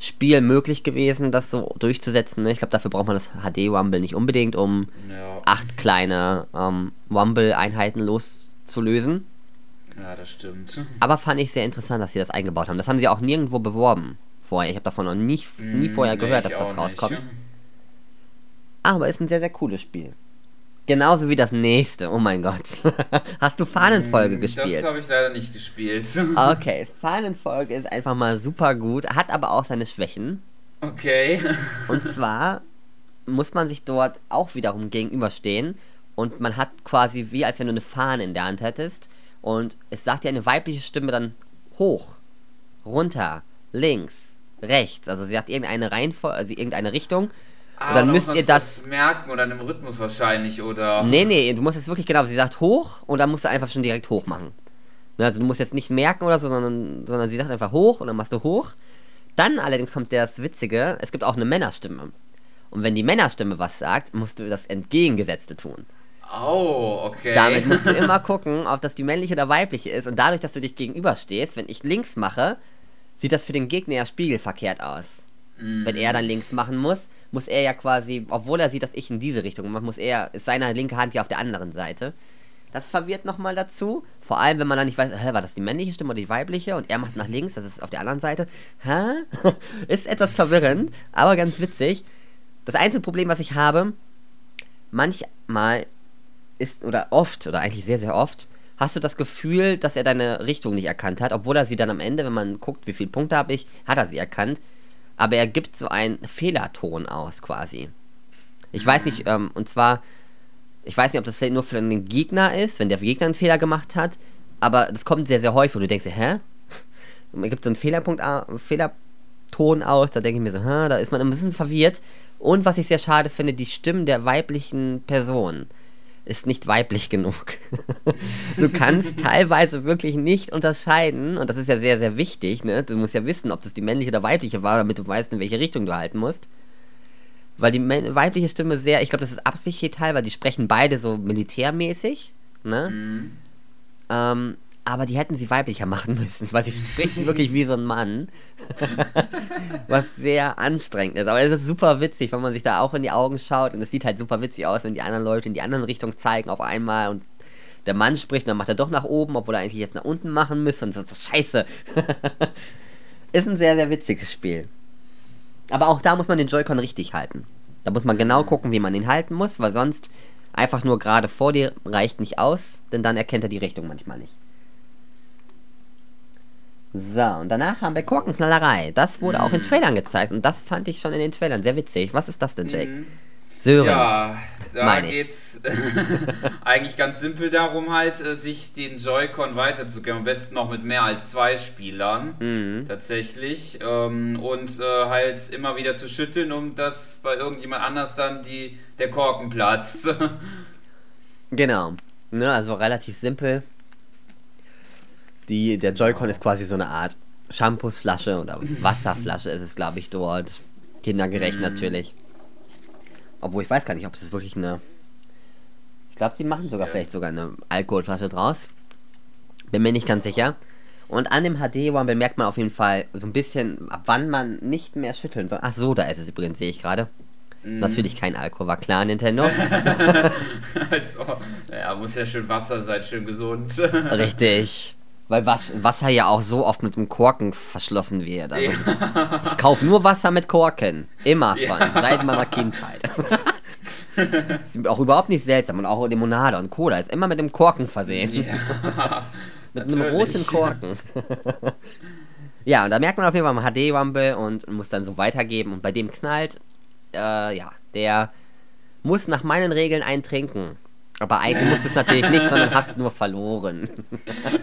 Spiel möglich gewesen, das so durchzusetzen. ne? Ich glaube, dafür braucht man das HD-Rumble nicht unbedingt, um Ja. acht kleine ähm, Rumble-Einheiten loszulösen. ja, das stimmt. Aber fand ich sehr interessant, dass sie das eingebaut haben. Das haben sie auch nirgendwo beworben vorher. Ich habe davon noch nie, nie Mhm, vorher nee, gehört, dass das rauskommt. nicht. Aber ist ein sehr, sehr cooles Spiel. Genauso wie das nächste. Oh mein Gott. (laughs) Hast du Fahnenfolge Mm, gespielt? Das habe ich leider nicht gespielt. (laughs) Okay, Fahnenfolge ist einfach mal super gut, hat aber auch seine Schwächen. Okay. (laughs) Und zwar muss man sich dort auch wiederum gegenüberstehen und man hat quasi wie als wenn du eine Fahne in der Hand hättest und es sagt dir eine weibliche Stimme dann hoch, runter, links, rechts. Also sie sagt irgendeine Reihenfolge, also irgendeine Richtung. Ah, dann und müsst ihr das- merken oder im Rhythmus wahrscheinlich oder. Nee, nee, du musst es wirklich genau, sie sagt hoch und dann musst du einfach schon direkt hoch machen. Ne, Also du musst jetzt nicht merken oder so, sondern, sondern sie sagt einfach hoch und dann machst du hoch. Dann allerdings kommt das Witzige, es gibt auch eine Männerstimme. Und wenn die Männerstimme was sagt, musst du das Entgegengesetzte tun. Oh, okay. Damit musst du (laughs) immer gucken, ob das die männliche oder weibliche ist. Und dadurch, dass du dich gegenüberstehst, wenn ich links mache, sieht das für den Gegner ja spiegelverkehrt aus. Mhm. Wenn er dann links machen muss, muss er ja quasi, obwohl er sieht, dass ich in diese Richtung mache, muss er, ist seine linke Hand ja auf der anderen Seite. Das verwirrt nochmal dazu. Vor allem, wenn man dann nicht weiß, hä, war das die männliche Stimme oder die weibliche? Und er macht nach links, das ist auf der anderen Seite. Hä? (laughs) ist etwas verwirrend, aber ganz witzig. Das einzige Problem, was ich habe, manchmal ist, oder oft, oder eigentlich sehr, sehr oft, hast du das Gefühl, dass er deine Richtung nicht erkannt hat, obwohl er sie dann am Ende, wenn man guckt, wie viele Punkte habe ich, hat er sie erkannt. Aber er gibt so einen Fehlerton aus, quasi. Ich weiß nicht, ähm, und zwar, ich weiß nicht, ob das vielleicht nur für den Gegner ist, wenn der Gegner einen Fehler gemacht hat, aber das kommt sehr, sehr häufig und du denkst dir, hä? Und (laughs) er gibt so einen Fehlerpunkt, au- Fehlerton aus, da denke ich mir so, hä, da ist man ein bisschen verwirrt. Und was ich sehr schade finde, die Stimmen der weiblichen Person ist nicht weiblich genug. du kannst teilweise wirklich nicht unterscheiden, und das ist ja sehr, sehr wichtig, ne? Du musst ja wissen, ob das die männliche oder weibliche war, damit du weißt, in welche Richtung du halten musst. Weil die weibliche Stimme sehr, ich glaube, das ist absichtlich Teil, weil die sprechen beide so militärmäßig, ne? Mhm. Ähm, aber die hätten sie weiblicher machen müssen, weil sie spricht wirklich wie so ein Mann. (laughs) Was sehr anstrengend ist. Aber es ist super witzig, wenn man sich da auch in die Augen schaut. Und es sieht halt super witzig aus, wenn die anderen Leute in die andere Richtung zeigen auf einmal und der Mann spricht, dann macht er doch nach oben, obwohl er eigentlich jetzt nach unten machen müsste. Und so, so scheiße. (laughs) ist ein sehr, sehr witziges Spiel. Aber auch da muss man den Joy-Con richtig halten. Da muss man genau gucken, wie man ihn halten muss, weil sonst einfach nur gerade vor dir reicht nicht aus, denn dann erkennt er die Richtung manchmal nicht. So, und danach haben wir Korkenknallerei. Das wurde auch in Trailern gezeigt und das fand ich schon in den Trailern sehr witzig. Was ist das denn, Jake? Mhm. Sören. Ja, da geht's (laughs) eigentlich ganz simpel darum, halt, äh, sich den Joy-Con weiterzugeben. Am besten noch mit mehr als zwei Spielern. Mhm. Tatsächlich. Ähm, und äh, halt immer wieder zu schütteln, um dass bei irgendjemand anders dann die, der Korken platzt. (laughs) Genau. Ne, also relativ simpel. Die, der Joy-Con ist quasi so eine Art Shampoosflasche oder Wasserflasche ist es, glaube ich, dort. Kindergerecht Mhm. natürlich. Obwohl ich weiß gar nicht, ob es wirklich eine. Ich glaube, sie machen sogar Ja. vielleicht sogar eine Alkoholflasche draus. Bin mir nicht ganz sicher. Und an dem HD-One bemerkt man auf jeden Fall so ein bisschen, ab wann man nicht mehr schütteln soll. Ach so, da ist es übrigens, sehe ich gerade. Mhm. Natürlich kein Alkohol, war klar, Nintendo. (laughs) also, naja, muss ja schön Wasser sein, schön gesund. Richtig. Weil Was Wasser ja auch so oft mit dem Korken verschlossen wird. Also Ja. Ich kaufe nur Wasser mit Korken. Immer schon. Ja. Seit meiner Kindheit. (laughs) ist auch überhaupt nicht seltsam. Und auch Limonade und Cola ist immer mit dem Korken versehen. ja. (laughs) mit einem natürlich. roten Korken. Ja, und da merkt man auf jeden Fall mal HD-Rumble und muss dann so weitergeben. Und bei dem knallt, äh, ja, der muss nach meinen Regeln eintrinken. Aber eigentlich musst du es natürlich nicht, sondern hast nur verloren.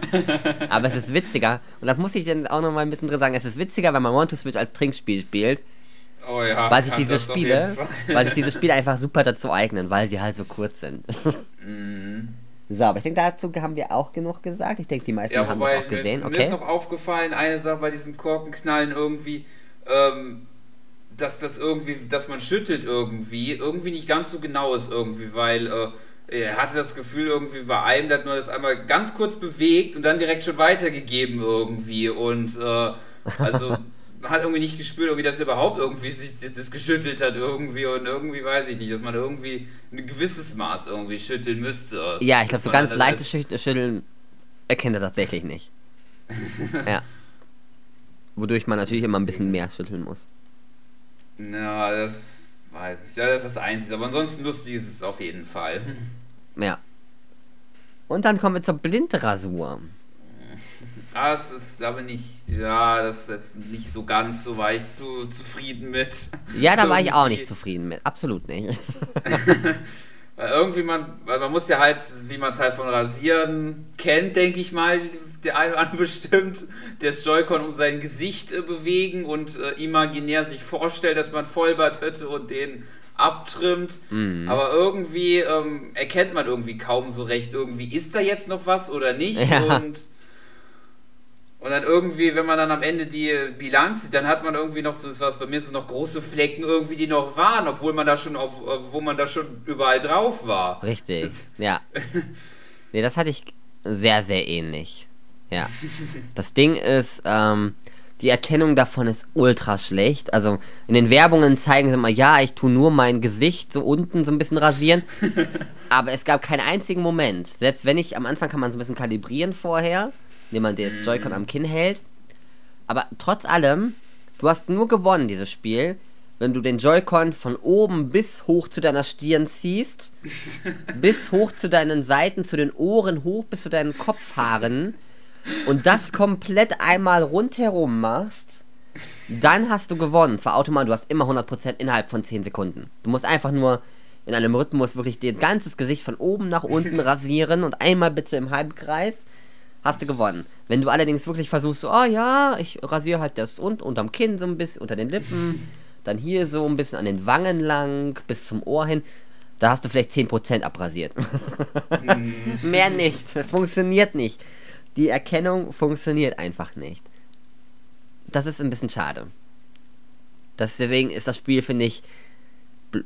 (laughs) Aber es ist witziger. Und das muss ich dann auch nochmal mittendrin sagen. Es ist witziger, wenn man One to Switch als Trinkspiel spielt. Oh ja, weil sich diese Spiele, weil sich diese Spiele einfach super dazu eignen, weil sie halt so kurz sind. (laughs) Mhm. So, aber ich denke, dazu haben wir auch genug gesagt. Ich denke, die meisten ja, haben das auch gesehen. Mir, okay. mir ist noch aufgefallen, eine Sache bei diesem Korkenknallen irgendwie, ähm, dass das irgendwie, dass man schüttelt irgendwie, irgendwie nicht ganz so genau ist irgendwie, weil äh, er hatte das Gefühl irgendwie bei einem, dass man das einmal ganz kurz bewegt und dann direkt schon weitergegeben irgendwie und äh, also (laughs) man hat irgendwie nicht gespürt, irgendwie, dass er überhaupt irgendwie sich das geschüttelt hat irgendwie und irgendwie weiß ich nicht, dass man irgendwie ein gewisses Maß irgendwie schütteln müsste. Ja, ich glaube, so ganz leichtes Schütteln erkennt er tatsächlich nicht. (laughs) ja. Wodurch man natürlich immer ein bisschen mehr schütteln muss. Ja, das weiß ich. Ja, das ist das Einzige. Aber ansonsten lustig ist es auf jeden Fall. Ja. Und dann kommen wir zur Blindrasur. Ah, das ist, glaube ich, nicht, ja, das ist jetzt nicht so ganz, so war ich zu zufrieden mit. Ja, da war ich auch nicht zufrieden mit, absolut nicht. (laughs) weil irgendwie man, weil man muss ja halt, wie man es halt von Rasieren kennt, denke ich mal, der eine oder andere (laughs) bestimmt, das Joy-Con um sein Gesicht äh, bewegen und äh, imaginär sich vorstellt, dass man Vollbart hätte und den abtrimmt. Mhm. Aber irgendwie ähm, erkennt man irgendwie kaum so recht, irgendwie ist da jetzt noch was oder nicht. Ja. Und, und dann irgendwie, wenn man dann am Ende die Bilanz sieht, dann hat man irgendwie noch so, das war bei mir so noch große Flecken irgendwie, die noch waren, obwohl man da schon auf, wo man da schon überall drauf war. Richtig, (laughs) ja. Nee, das hatte ich sehr, sehr ähnlich. Ja. Das Ding ist, ähm, die Erkennung davon ist ultra schlecht. Also in den Werbungen zeigen sie immer, ja, ich tue nur mein Gesicht so unten so ein bisschen rasieren. (laughs) aber es gab keinen einzigen Moment. Selbst wenn ich, am Anfang kann man so ein bisschen kalibrieren vorher, indem man das Joy-Con am Kinn hält. Aber trotz allem, du hast nur gewonnen, dieses Spiel, wenn du den Joy-Con von oben bis hoch zu deiner Stirn ziehst, (laughs) bis hoch zu deinen Seiten, zu den Ohren, hoch bis zu deinen Kopfhaaren und das komplett einmal rundherum machst, dann hast du gewonnen. Zwar automatisch, du hast immer 100% innerhalb von 10 Sekunden. Du musst einfach nur in einem Rhythmus wirklich dein ganzes Gesicht von oben nach unten (laughs) rasieren und einmal bitte im Halbkreis, hast du gewonnen. Wenn du allerdings wirklich versuchst, so, oh ja, ich rasiere halt das und unterm Kinn so ein bisschen, unter den Lippen, dann hier so ein bisschen an den Wangen lang, bis zum Ohr hin, da hast du vielleicht 10% abrasiert. (laughs) Mhm. Mehr nicht. Das funktioniert nicht. Die Erkennung funktioniert einfach nicht. Das ist ein bisschen schade. Deswegen ist das Spiel, finde ich,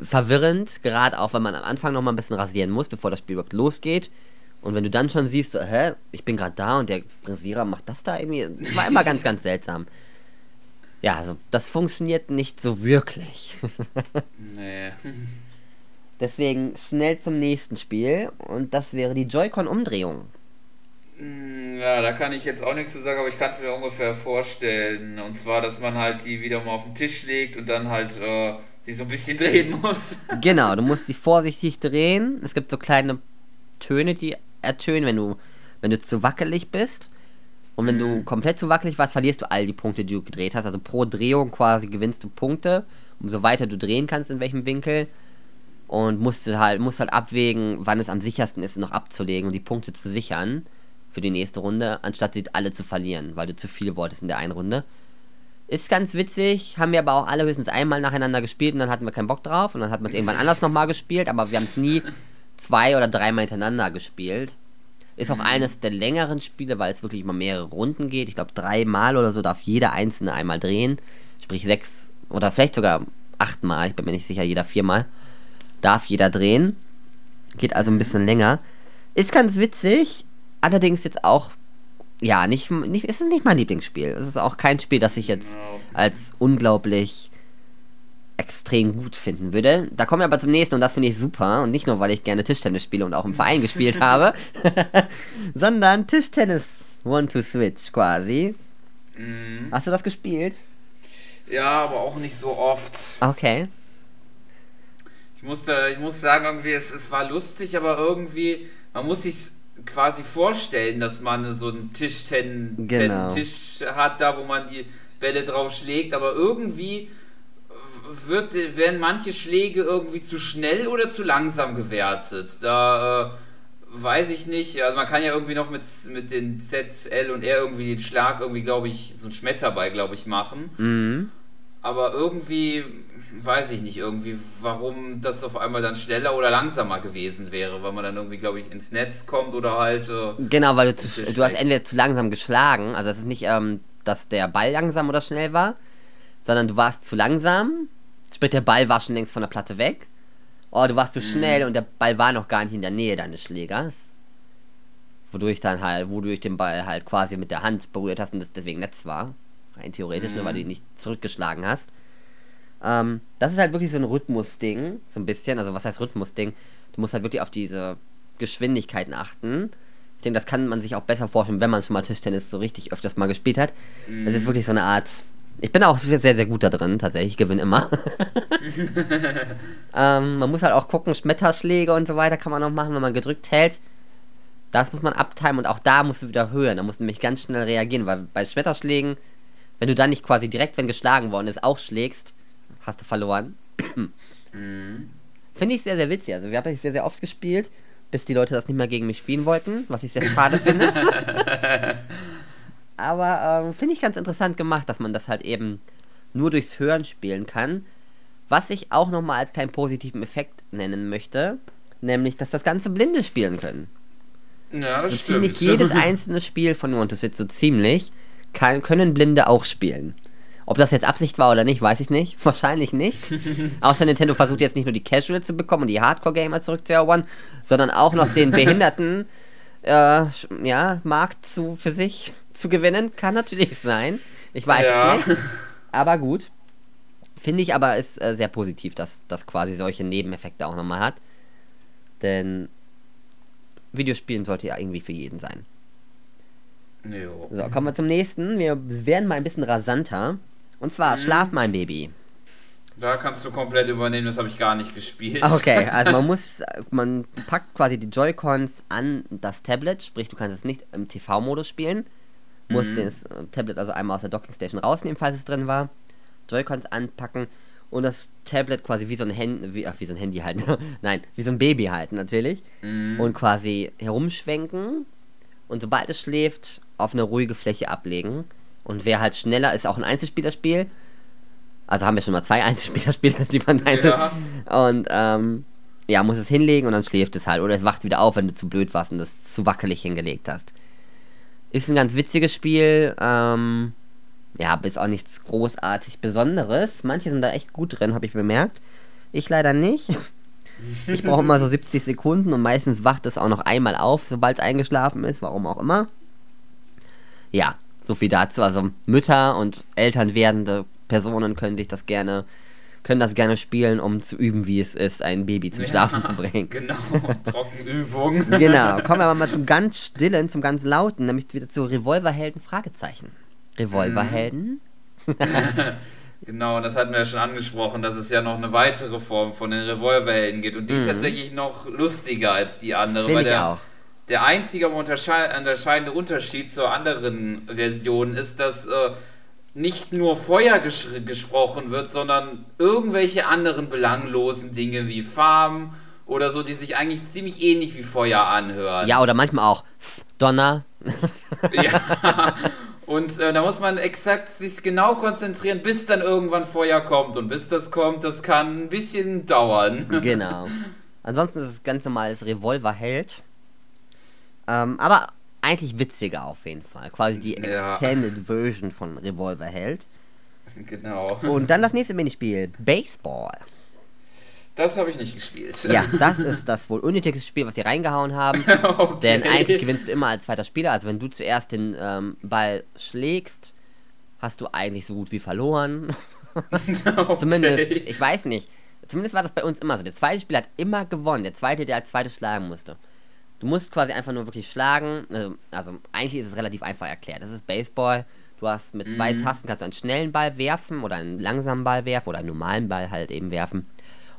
verwirrend, gerade auch wenn man am Anfang noch mal ein bisschen rasieren muss, bevor das Spiel überhaupt losgeht. Und wenn du dann schon siehst, so, hä, ich bin gerade da und der Rasierer macht das da irgendwie, das war immer ganz, (laughs) ganz seltsam. Ja, also das funktioniert nicht so wirklich. (laughs) nee. Deswegen schnell zum nächsten Spiel und das wäre die Joy-Con-Umdrehung. Hm, ja, da kann ich jetzt auch nichts zu sagen, aber ich kann es mir ungefähr vorstellen. Und zwar, dass man halt die wieder mal auf den Tisch legt und dann halt äh, sie so ein bisschen (laughs) drehen muss. Genau, du musst sie vorsichtig drehen. Es gibt so kleine Töne, die ertönen, wenn du, wenn du zu wackelig bist. Und wenn mhm. du komplett zu wackelig warst, verlierst du all die Punkte, die du gedreht hast. Also pro Drehung quasi gewinnst du Punkte, umso weiter du drehen kannst, in welchem Winkel. Und musst halt, musst halt abwägen, wann es am sichersten ist, noch abzulegen und die Punkte zu sichern für die nächste Runde, anstatt sie alle zu verlieren, weil du zu viel wolltest in der einen Runde. Ist ganz witzig, haben wir aber auch alle höchstens einmal nacheinander gespielt und dann hatten wir keinen Bock drauf und dann hat man es irgendwann anders nochmal gespielt, aber wir haben es nie zwei oder dreimal hintereinander gespielt. Ist auch mhm. eines der längeren Spiele, weil es wirklich immer mehrere Runden geht. Ich glaube, dreimal oder so darf jeder einzelne einmal drehen. Sprich sechs oder vielleicht sogar achtmal, ich bin mir nicht sicher, jeder viermal. Darf jeder drehen. Geht also ein bisschen länger. Ist ganz witzig, allerdings jetzt auch, ja, nicht, nicht, es ist nicht mein Lieblingsspiel. Es ist auch kein Spiel, das ich jetzt als unglaublich extrem gut finden würde. Da kommen wir aber zum nächsten und das finde ich super. Und nicht nur, weil ich gerne Tischtennis spiele und auch im Verein gespielt (laughs) habe, (laughs) sondern Tischtennis One to Switch quasi. Mhm. Hast du das gespielt? Ja, aber auch nicht so oft. Okay. Ich musste, ich muss sagen, irgendwie, es, es war lustig, aber irgendwie, man muss sich quasi vorstellen, dass man so einen Tischtennis Genau. Tisch hat, da wo man die Bälle drauf schlägt, aber irgendwie wird, werden manche Schläge irgendwie zu schnell oder zu langsam gewertet. Da äh, weiß ich nicht. Also man kann ja irgendwie noch mit, mit den Z, L und R irgendwie den Schlag irgendwie, glaube ich, so ein Schmetterball, glaube ich, machen. Mhm. Aber irgendwie weiß ich nicht irgendwie, warum das auf einmal dann schneller oder langsamer gewesen wäre, weil man dann irgendwie, glaube ich, ins Netz kommt oder halt. Äh, Genau, weil du, zu, du hast entweder zu langsam geschlagen, also es ist nicht, ähm, dass der Ball langsam oder schnell war, sondern du warst zu langsam, sprich der Ball war schon längst von der Platte weg, oder du warst zu schnell und der Ball war noch gar nicht in der Nähe deines Schlägers. Wodurch dann halt, wodurch den Ball halt quasi mit der Hand berührt hast und das deswegen Netz war. Rein theoretisch, nur weil du ihn nicht zurückgeschlagen hast. Ähm, das ist halt wirklich so ein Rhythmusding, so ein bisschen. Also was heißt Rhythmusding? Du musst halt wirklich auf diese Geschwindigkeiten achten. Ich denke, das kann man sich auch besser vorstellen, wenn man schon mal Tischtennis so richtig öfters mal gespielt hat. Das ist wirklich so eine Art. Ich bin auch sehr, sehr gut da drin, tatsächlich. Ich gewinne immer. (laughs) (laughs) ähm, man muss halt auch gucken, Schmetterschläge und so weiter kann man noch machen, wenn man gedrückt hält. Das muss man abtimen und auch da musst du wieder hören. Da musst du nämlich ganz schnell reagieren, weil bei Schmetterschlägen, wenn du dann nicht quasi direkt, wenn geschlagen worden ist, auch schlägst, hast du verloren. Finde ich sehr, sehr witzig. Also, wir haben das sehr, sehr oft gespielt, bis die Leute das nicht mehr gegen mich spielen wollten, was ich sehr schade finde. (laughs) Aber ähm, finde ich ganz interessant gemacht, dass man das halt eben nur durchs Hören spielen kann. Was ich auch nochmal als kleinen positiven Effekt nennen möchte, nämlich, dass das Ganze Blinde spielen können. ja, das So stimmt. ziemlich jedes einzelne Spiel von Montesquieu, so ziemlich, kann, können Blinde auch spielen. Ob das jetzt Absicht war oder nicht, weiß ich nicht. (laughs) Wahrscheinlich nicht. (laughs) Außer Nintendo versucht jetzt nicht nur die Casual zu bekommen und die Hardcore-Gamer zurückzuerobern, sondern auch noch den (laughs) behinderten äh, ja, Markt zu, für sich zu gewinnen. Kann natürlich sein. Ich weiß Ja. es nicht. Aber gut. Finde ich aber ist äh, sehr positiv, dass das quasi solche Nebeneffekte auch nochmal hat. Denn Videospielen sollte ja irgendwie für jeden sein. Jo. So, kommen wir zum nächsten. Wir werden mal ein bisschen rasanter. Und zwar Schlaf mein Baby. Da kannst du komplett übernehmen, das habe ich gar nicht gespielt. Okay, (laughs) also man muss, man packt quasi die Joy-Cons an das Tablet, sprich du kannst es nicht im TV-Modus spielen. Musst das äh, Tablet also einmal aus der Dockingstation rausnehmen, falls es drin war. Joy-Cons anpacken und das Tablet quasi wie so ein Handy, wie, ach, wie so ein Handy halten. (laughs) Nein, wie so ein Baby halten natürlich. Und quasi herumschwenken und sobald es schläft, auf eine ruhige Fläche ablegen. Und wer halt schneller ist, auch ein Einzelspielerspiel. Also haben wir schon mal zwei (laughs) Einzelspielerspiele, die man einzeln. Ja. Und ähm, ja, muss es hinlegen und dann schläft es halt. Oder es wacht wieder auf, wenn du zu blöd warst und es zu wackelig hingelegt hast. Ist ein ganz witziges Spiel. Ähm, ja, ist auch nichts großartig Besonderes. Manche sind da echt gut drin, habe ich bemerkt. Ich leider nicht. Ich brauche immer so (laughs) 70 Sekunden und meistens wacht es auch noch einmal auf, sobald es eingeschlafen ist, warum auch immer. Ja, so viel dazu. Also Mütter und Eltern werdende Personen können sich das gerne, können das gerne spielen, um zu üben, wie es ist, ein Baby zum Schlafen Ja, zu (laughs) bringen. Genau, (laughs) Trockenübung. Genau, kommen wir aber mal zum ganz stillen, zum ganz lauten, nämlich wieder zu Revolverhelden Fragezeichen. Revolverhelden? (laughs) Genau, und das hatten wir ja schon angesprochen, dass es ja noch eine weitere Form von den Revolverhelden gibt. Und die ist tatsächlich noch lustiger als die andere. Finde ich der, auch. Der einzige unterschei unterscheidende Unterschied zur anderen Version ist, dass äh, nicht nur Feuer gesch gesprochen wird, sondern irgendwelche anderen belanglosen Dinge wie Farben oder so, die sich eigentlich ziemlich ähnlich wie Feuer anhören. Ja, oder manchmal auch Donner. (laughs) Ja. Und äh, da muss man exakt sich genau konzentrieren, bis dann irgendwann Feuer kommt. Und bis das kommt, das kann ein bisschen dauern. Genau. (laughs) Ansonsten ist es ganz normales Revolverheld. Ähm, aber eigentlich witziger auf jeden Fall. Quasi die Ja. Extended Version von Revolverheld. genau. Und dann das nächste Minispiel, Baseball. Das habe ich nicht gespielt. Ja, (laughs) das ist das wohl unnötigste Spiel, was sie reingehauen haben. (laughs) okay. Denn eigentlich gewinnst du immer als zweiter Spieler. Also wenn du zuerst den ähm, Ball schlägst, hast du eigentlich so gut wie verloren. (laughs) okay. Zumindest, ich weiß nicht. Zumindest war das bei uns immer so. Der zweite Spieler hat immer gewonnen. Der zweite, der als zweites schlagen musste. Du musst quasi einfach nur wirklich schlagen. Also, also eigentlich ist es relativ einfach erklärt. Das ist Baseball. Du hast mit zwei Tasten kannst du einen schnellen Ball werfen oder einen langsamen Ball werfen oder einen normalen Ball halt eben werfen.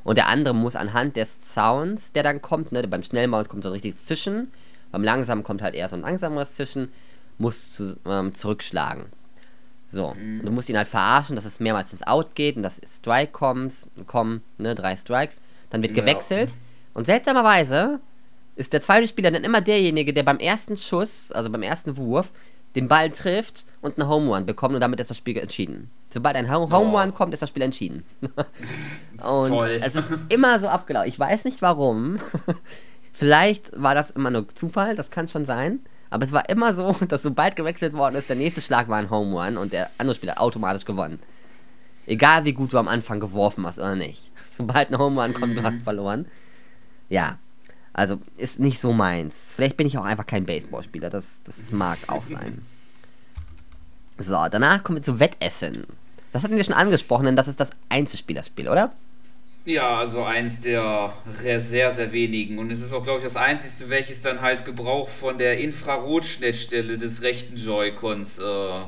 Und der andere muss anhand des Sounds, der dann kommt, ne, beim schnellen Ball kommt so ein richtiges Zischen. Beim langsamen kommt halt eher so ein langsameres zwischen, musst du ähm, zurückschlagen. So, mhm. du musst ihn halt verarschen, dass es mehrmals ins Out geht und dass Strike kommst, kommen, ne, drei Strikes. Dann wird gewechselt. Ja. Und seltsamerweise ist der zweite Spieler dann immer derjenige, der beim ersten Schuss, also beim ersten Wurf, den Ball trifft und eine Home Run bekommt und damit ist das Spiel entschieden. Sobald ein Home oh. Run kommt, ist das Spiel entschieden. (laughs) und Toll. es ist immer so abgelaufen. Ich weiß nicht warum. (laughs) Vielleicht war das immer nur Zufall, das kann schon sein. Aber es war immer so, (laughs) dass sobald gewechselt worden ist, der nächste Schlag war ein Home Run und der andere Spieler hat automatisch gewonnen. Egal wie gut du am Anfang geworfen hast oder nicht. Sobald ein Home Run kommt, du hast mhm. verloren. Ja, also ist nicht so meins. Vielleicht bin ich auch einfach kein Baseballspieler, das, das mag auch sein. (laughs) So, danach kommen wir zu Wettessen. Das hatten wir schon angesprochen, denn das ist das Einzelspielerspiel, oder? Ja, also eins der sehr, sehr wenigen. Und es ist auch, glaube ich, das einzige, welches dann halt Gebrauch von der Infrarotschnittstelle des rechten Joy-Cons äh,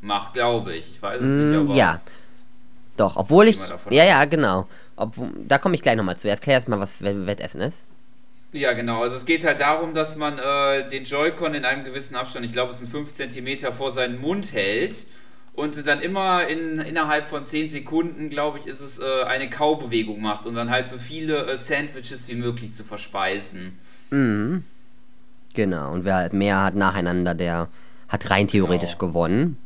macht, glaube ich. Ich weiß es mm, nicht, aber. Ja. Doch, obwohl ich. Ja, ja, genau. Obwohl, da komme ich gleich nochmal zu. Erst klär erst mal, was Wettessen ist. Ja, genau. Also es geht halt darum, dass man äh, den Joy-Con in einem gewissen Abstand, ich glaube es sind 5 cm, vor seinen Mund hält und dann immer in, innerhalb von 10 Sekunden, glaube ich, ist es äh, eine Kaubewegung macht, um dann halt so viele äh, Sandwiches wie möglich zu verspeisen. Mhm. Genau, und wer halt mehr hat nacheinander, der hat rein theoretisch genau. gewonnen.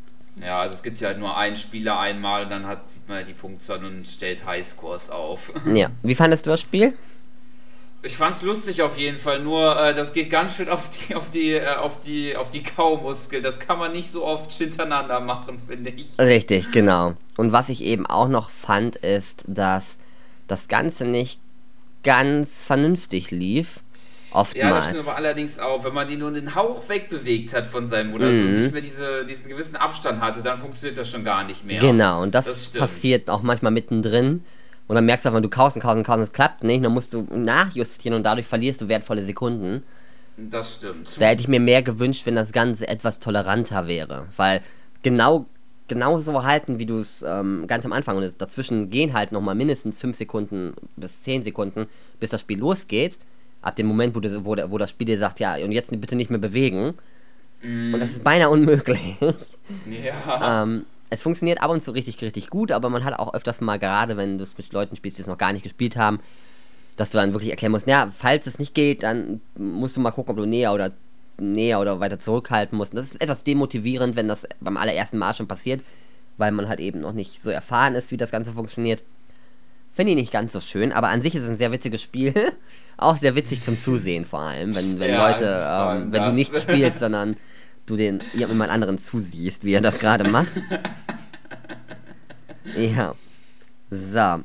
Ja, also es gibt ja halt nur einen Spieler einmal, dann hat, sieht man halt die Punktzahl und stellt Highscores auf. Ja, wie fandest du das Spiel? Ich fand's lustig auf jeden Fall, nur äh, das geht ganz schön auf die, auf die, äh, auf die, auf die Kaumuskel. Das kann man nicht so oft hintereinander machen, finde ich. Richtig, genau. Und was ich eben auch noch fand, ist, dass das Ganze nicht ganz vernünftig lief. Oftmals. Ja, das stimmt aber allerdings auch. Wenn man die nur den Hauch wegbewegt hat von seinem Mund, also mhm. nicht mehr diese, diesen gewissen Abstand hatte, dann funktioniert das schon gar nicht mehr. Genau, und das, das passiert auch manchmal mittendrin. Und dann merkst du einfach, du kaust und kaust und kaust und es klappt nicht. Dann musst du nachjustieren und dadurch verlierst du wertvolle Sekunden. Das stimmt. Da hätte ich mir mehr gewünscht, wenn das Ganze etwas toleranter wäre. Weil genau, genau so halten, wie du es ähm, ganz am Anfang und dazwischen gehen halt nochmal mindestens 5 Sekunden bis 10 Sekunden, bis das Spiel losgeht. Ab dem Moment, wo, du, wo, wo das Spiel dir sagt, ja, und jetzt bitte nicht mehr bewegen. Mm. Und das ist beinahe unmöglich. (laughs) Ja. ähm, es funktioniert ab und zu richtig, richtig gut, aber man hat auch öfters mal, gerade wenn du es mit Leuten spielst, die es noch gar nicht gespielt haben, dass du dann wirklich erklären musst, ja, falls es nicht geht, dann musst du mal gucken, ob du näher oder näher oder weiter zurückhalten musst. Und das ist etwas demotivierend, wenn das beim allerersten Mal schon passiert, weil man halt eben noch nicht so erfahren ist, wie das Ganze funktioniert. Finde ich nicht ganz so schön, aber an sich ist es ein sehr witziges Spiel. (laughs) auch sehr witzig zum Zusehen vor allem, wenn, wenn ja, Leute, ähm, wenn du nicht spielst, sondern du den jemand anderen zusiehst, wie er das gerade macht. ja. So.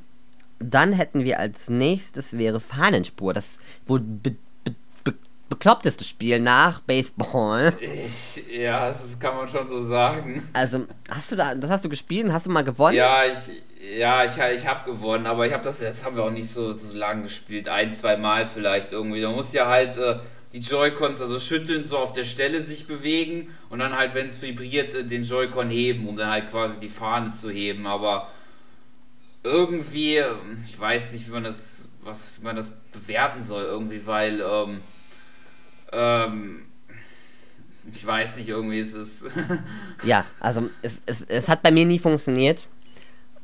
Dann hätten wir als nächstes wäre Fahnenspur. Das wohl be be be bekloppteste Spiel nach Baseball. Ich, ja, das kann man schon so sagen. Also, hast du da, das hast du gespielt und hast du mal gewonnen? Ja, ich, ja, ich, ich habe gewonnen, aber ich habe das, jetzt haben wir auch nicht so, so lange gespielt. Ein, zwei Mal vielleicht irgendwie. Da muss ja halt. Äh, die Joy-Cons, also schütteln, so auf der Stelle sich bewegen und dann halt, wenn es vibriert, äh, den Joy-Con heben, um dann halt quasi die Fahne zu heben. Aber irgendwie, ähm, ich weiß nicht, wie man das, was, wie man das bewerten soll, irgendwie, weil, ähm, ähm, ich weiß nicht, irgendwie ist es. (laughs) ja, also es, es, es hat bei mir nie funktioniert.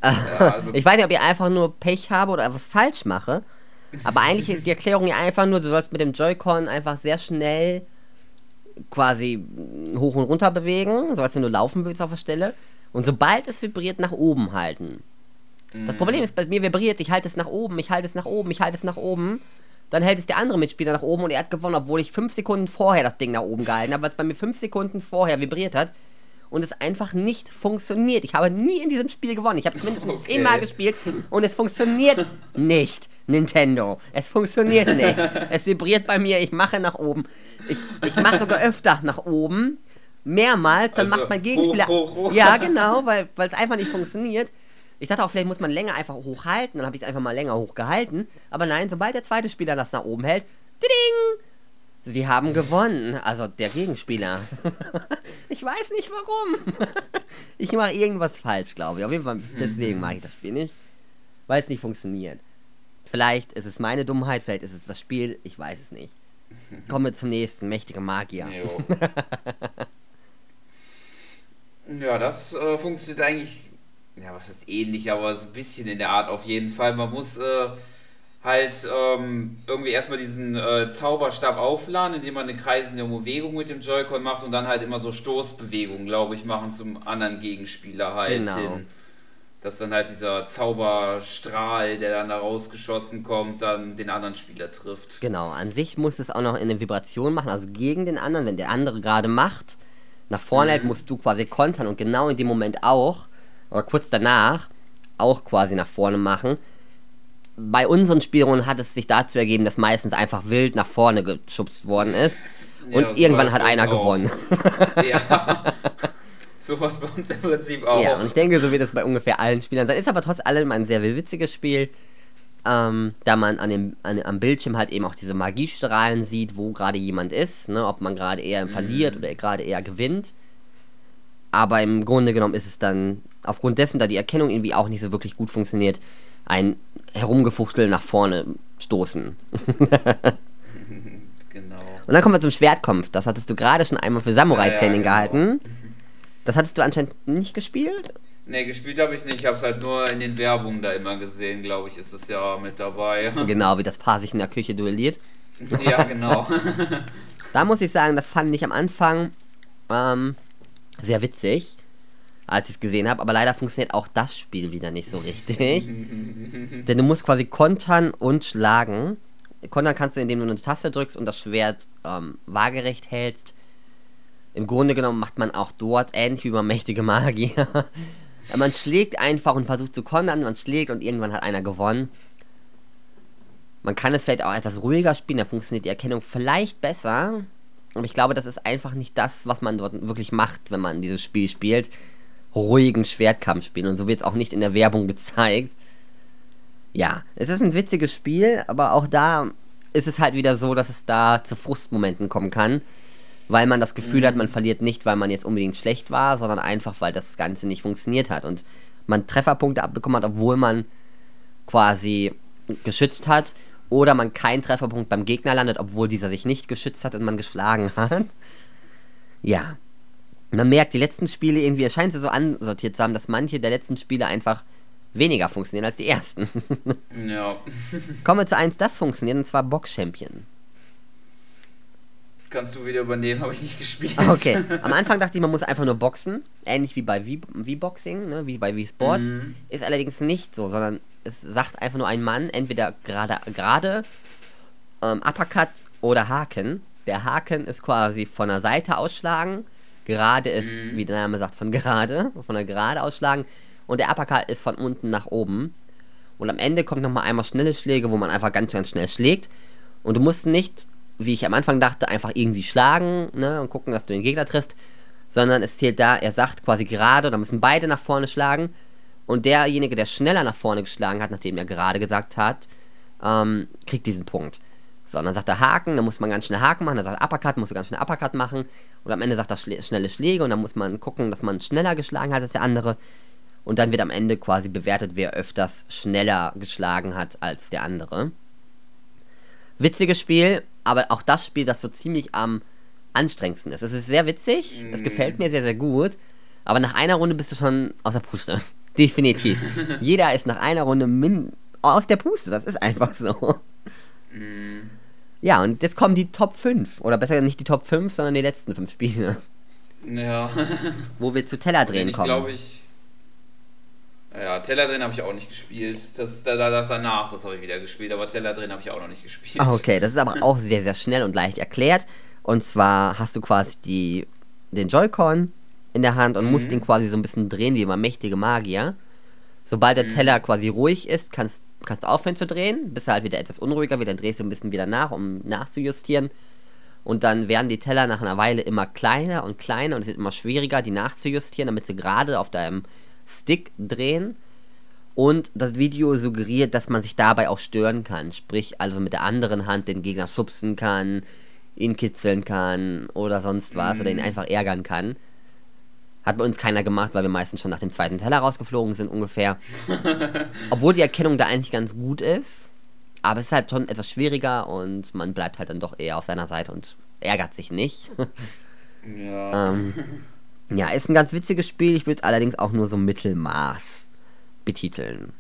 Ja, also (laughs) ich weiß nicht, ob ich einfach nur Pech habe oder etwas falsch mache. Aber eigentlich ist die Erklärung ja einfach nur, du sollst mit dem Joy-Con einfach sehr schnell quasi hoch und runter bewegen, so als wenn du laufen würdest auf der Stelle. Und sobald es vibriert, nach oben halten. Das Problem ist, bei mir vibriert, ich halte es nach oben, ich halte es nach oben, ich halte es nach oben. Dann hält es der andere Mitspieler nach oben und er hat gewonnen, obwohl ich fünf Sekunden vorher das Ding nach oben gehalten habe, weil es bei mir fünf Sekunden vorher vibriert hat und es einfach nicht funktioniert. Ich habe nie in diesem Spiel gewonnen. Ich habe es mindestens okay. zehnmal gespielt und es funktioniert nicht. Nintendo. Es funktioniert nicht. es vibriert bei mir, ich mache nach oben. Ich, ich mache sogar öfter nach oben. Mehrmals, dann also, macht mein Gegenspieler. Hoch, hoch, hoch. Ja, genau, weil es einfach nicht funktioniert. Ich dachte auch, vielleicht muss man länger einfach hochhalten. Dann habe ich es einfach mal länger hochgehalten. Aber nein, sobald der zweite Spieler das nach oben hält, ding, Sie haben gewonnen. Also der Gegenspieler. (laughs) ich weiß nicht warum. (laughs) ich mache irgendwas falsch, glaube ich. Auf jeden Fall, deswegen mache ich das Spiel nicht. Weil es nicht funktioniert. Vielleicht ist es meine Dummheit, vielleicht ist es das Spiel, ich weiß es nicht. Kommen wir zum nächsten, mächtige Magier. (laughs) Ja, das äh, funktioniert eigentlich, ja, was ist ähnlich, aber so ein bisschen in der Art auf jeden Fall. Man muss äh, halt ähm, irgendwie erstmal diesen äh, Zauberstab aufladen, indem man eine kreisende Bewegung mit dem Joy-Con macht und dann halt immer so Stoßbewegungen, glaube ich, machen zum anderen Gegenspieler halt Genau. hin. Dass dann halt dieser Zauberstrahl, der dann da rausgeschossen kommt, dann den anderen Spieler trifft. Genau, an sich muss es auch noch eine Vibration machen, also gegen den anderen, wenn der andere gerade macht, nach vorne hält, musst du quasi kontern und genau in dem Moment auch, oder kurz danach, auch quasi nach vorne machen. Bei unseren Spielrunden hat es sich dazu ergeben, dass meistens einfach wild nach vorne geschubst worden ist Ja, und irgendwann hat einer auch. gewonnen. Ja. (laughs) Sowas bei uns im Prinzip auch. Ja, und ich denke, so wird es bei ungefähr allen Spielern sein. Ist aber trotz allem ein sehr witziges Spiel, ähm, da man an dem, an, am Bildschirm halt eben auch diese Magiestrahlen sieht, wo gerade jemand ist, ne? ob man gerade eher verliert oder gerade eher gewinnt. Aber im Grunde genommen ist es dann, aufgrund dessen, da die Erkennung irgendwie auch nicht so wirklich gut funktioniert, ein Herumgefuchtel nach vorne stoßen. (laughs) Genau. Und dann kommen wir zum Schwertkampf. Das hattest du gerade schon einmal für Samurai-Training Ja, ja, genau. gehalten. Das hattest du anscheinend nicht gespielt? Ne, gespielt habe ich nicht. Ich habe es halt nur in den Werbungen da immer gesehen, glaube ich, ist es ja mit dabei. (laughs) Genau, wie das Paar sich in der Küche duelliert. (laughs) ja, genau. Da muss ich sagen, das fand ich am Anfang ähm, sehr witzig, als ich es gesehen habe. Aber leider funktioniert auch das Spiel wieder nicht so richtig. Denn du musst quasi kontern und schlagen. Kontern kannst du, indem du eine Taste drückst und das Schwert ähm, waagerecht hältst. Im Grunde genommen macht man auch dort ähnlich wie beim mächtige Magier. (laughs) man schlägt einfach und versucht zu kontern, man schlägt und irgendwann hat einer gewonnen. Man kann es vielleicht auch etwas ruhiger spielen, da funktioniert die Erkennung vielleicht besser. Aber ich glaube, das ist einfach nicht das, was man dort wirklich macht, wenn man dieses Spiel spielt. Ruhigen Schwertkampf spielen. Und so wird es auch nicht in der Werbung gezeigt. Ja, es ist ein witziges Spiel, aber auch da ist es halt wieder so, dass es da zu Frustmomenten kommen kann. Weil man das Gefühl hat, man verliert nicht, weil man jetzt unbedingt schlecht war, sondern einfach, weil das Ganze nicht funktioniert hat. Und man Trefferpunkte abbekommen hat, obwohl man quasi geschützt hat. Oder man keinen Trefferpunkt beim Gegner landet, obwohl dieser sich nicht geschützt hat und man geschlagen hat. Ja. Man merkt, die letzten Spiele irgendwie, es scheint sie so ansortiert zu haben, dass manche der letzten Spiele einfach weniger funktionieren als die ersten. (laughs) ja. Kommen wir zu eins, das funktioniert, und zwar Box Champion. Kannst du wieder übernehmen, habe ich nicht gespielt. Ah, Okay, (laughs) am Anfang dachte ich, man muss einfach nur boxen, ähnlich wie bei V-Boxing, ne, wie bei V-Sports. Mhm. Ist allerdings nicht so, sondern es sagt einfach nur ein Mann, entweder gerade, gerade ähm, Uppercut oder Haken. Der Haken ist quasi von der Seite ausschlagen, gerade ist, Mhm. wie der Name sagt, von gerade, von der Gerade ausschlagen und der Uppercut ist von unten nach oben. Und am Ende kommt nochmal einmal schnelle Schläge, wo man einfach ganz, ganz schnell schlägt. Und du musst nicht, wie ich am Anfang dachte, einfach irgendwie schlagen ne, und gucken, dass du den Gegner triffst, sondern es zählt da, er sagt quasi gerade, da müssen beide nach vorne schlagen. Und derjenige, der schneller nach vorne geschlagen hat, nachdem er gerade gesagt hat, ähm, kriegt diesen Punkt. So, und dann sagt er Haken, dann muss man ganz schnell Haken machen, dann sagt er Uppercut, musst du ganz schnell Uppercut machen. Und am Ende sagt er schle schnelle Schläge und dann muss man gucken, dass man schneller geschlagen hat als der andere. Und dann wird am Ende quasi bewertet, wer öfters schneller geschlagen hat als der andere. Witziges Spiel, aber auch das Spiel, das so ziemlich am anstrengendsten ist. Es ist sehr witzig, es Mm. gefällt mir sehr, sehr gut. Aber nach einer Runde bist du schon aus der Puste. (laughs) Definitiv. (laughs) Jeder ist nach einer Runde min aus der Puste, das ist einfach so. Mhm. Ja, und jetzt kommen die Top 5. Oder besser nicht die Top 5, sondern die letzten 5 Spiele. Ja. (laughs) Wo wir zu Tellerdrehen ich kommen. glaube ich. Ja, Tellerdrehen habe ich auch nicht gespielt. Das, da- da- das danach, das habe ich wieder gespielt, aber Tellerdrehen habe ich auch noch nicht gespielt. Ah, Okay, das ist aber auch sehr, sehr schnell und leicht erklärt. Und zwar hast du quasi die, den Joy-Con in der Hand und musst Mhm. ihn quasi so ein bisschen drehen, wie beim mächtige Magier. Sobald der Mhm. Teller quasi ruhig ist, kannst, kannst aufhören zu drehen. Bist halt wieder etwas unruhiger, wieder drehst du ein bisschen wieder nach, um nachzujustieren. Und dann werden die Teller nach einer Weile immer kleiner und kleiner und es wird immer schwieriger, die nachzujustieren, damit sie gerade auf deinem Stick drehen. Und das Video suggeriert, dass man sich dabei auch stören kann. Sprich, also mit der anderen Hand den Gegner schubsen kann, ihn kitzeln kann oder sonst was oder ihn einfach ärgern kann. Hat bei uns keiner gemacht, weil wir meistens schon nach dem zweiten Teller rausgeflogen sind ungefähr. (laughs) Obwohl die Erkennung da eigentlich ganz gut ist. aber es ist halt schon etwas schwieriger und man bleibt halt dann doch eher auf seiner Seite und ärgert sich nicht. (laughs) Ja. (laughs) ähm, ja, ist ein ganz witziges Spiel. Ich würde es allerdings auch nur so Mittelmaß betiteln.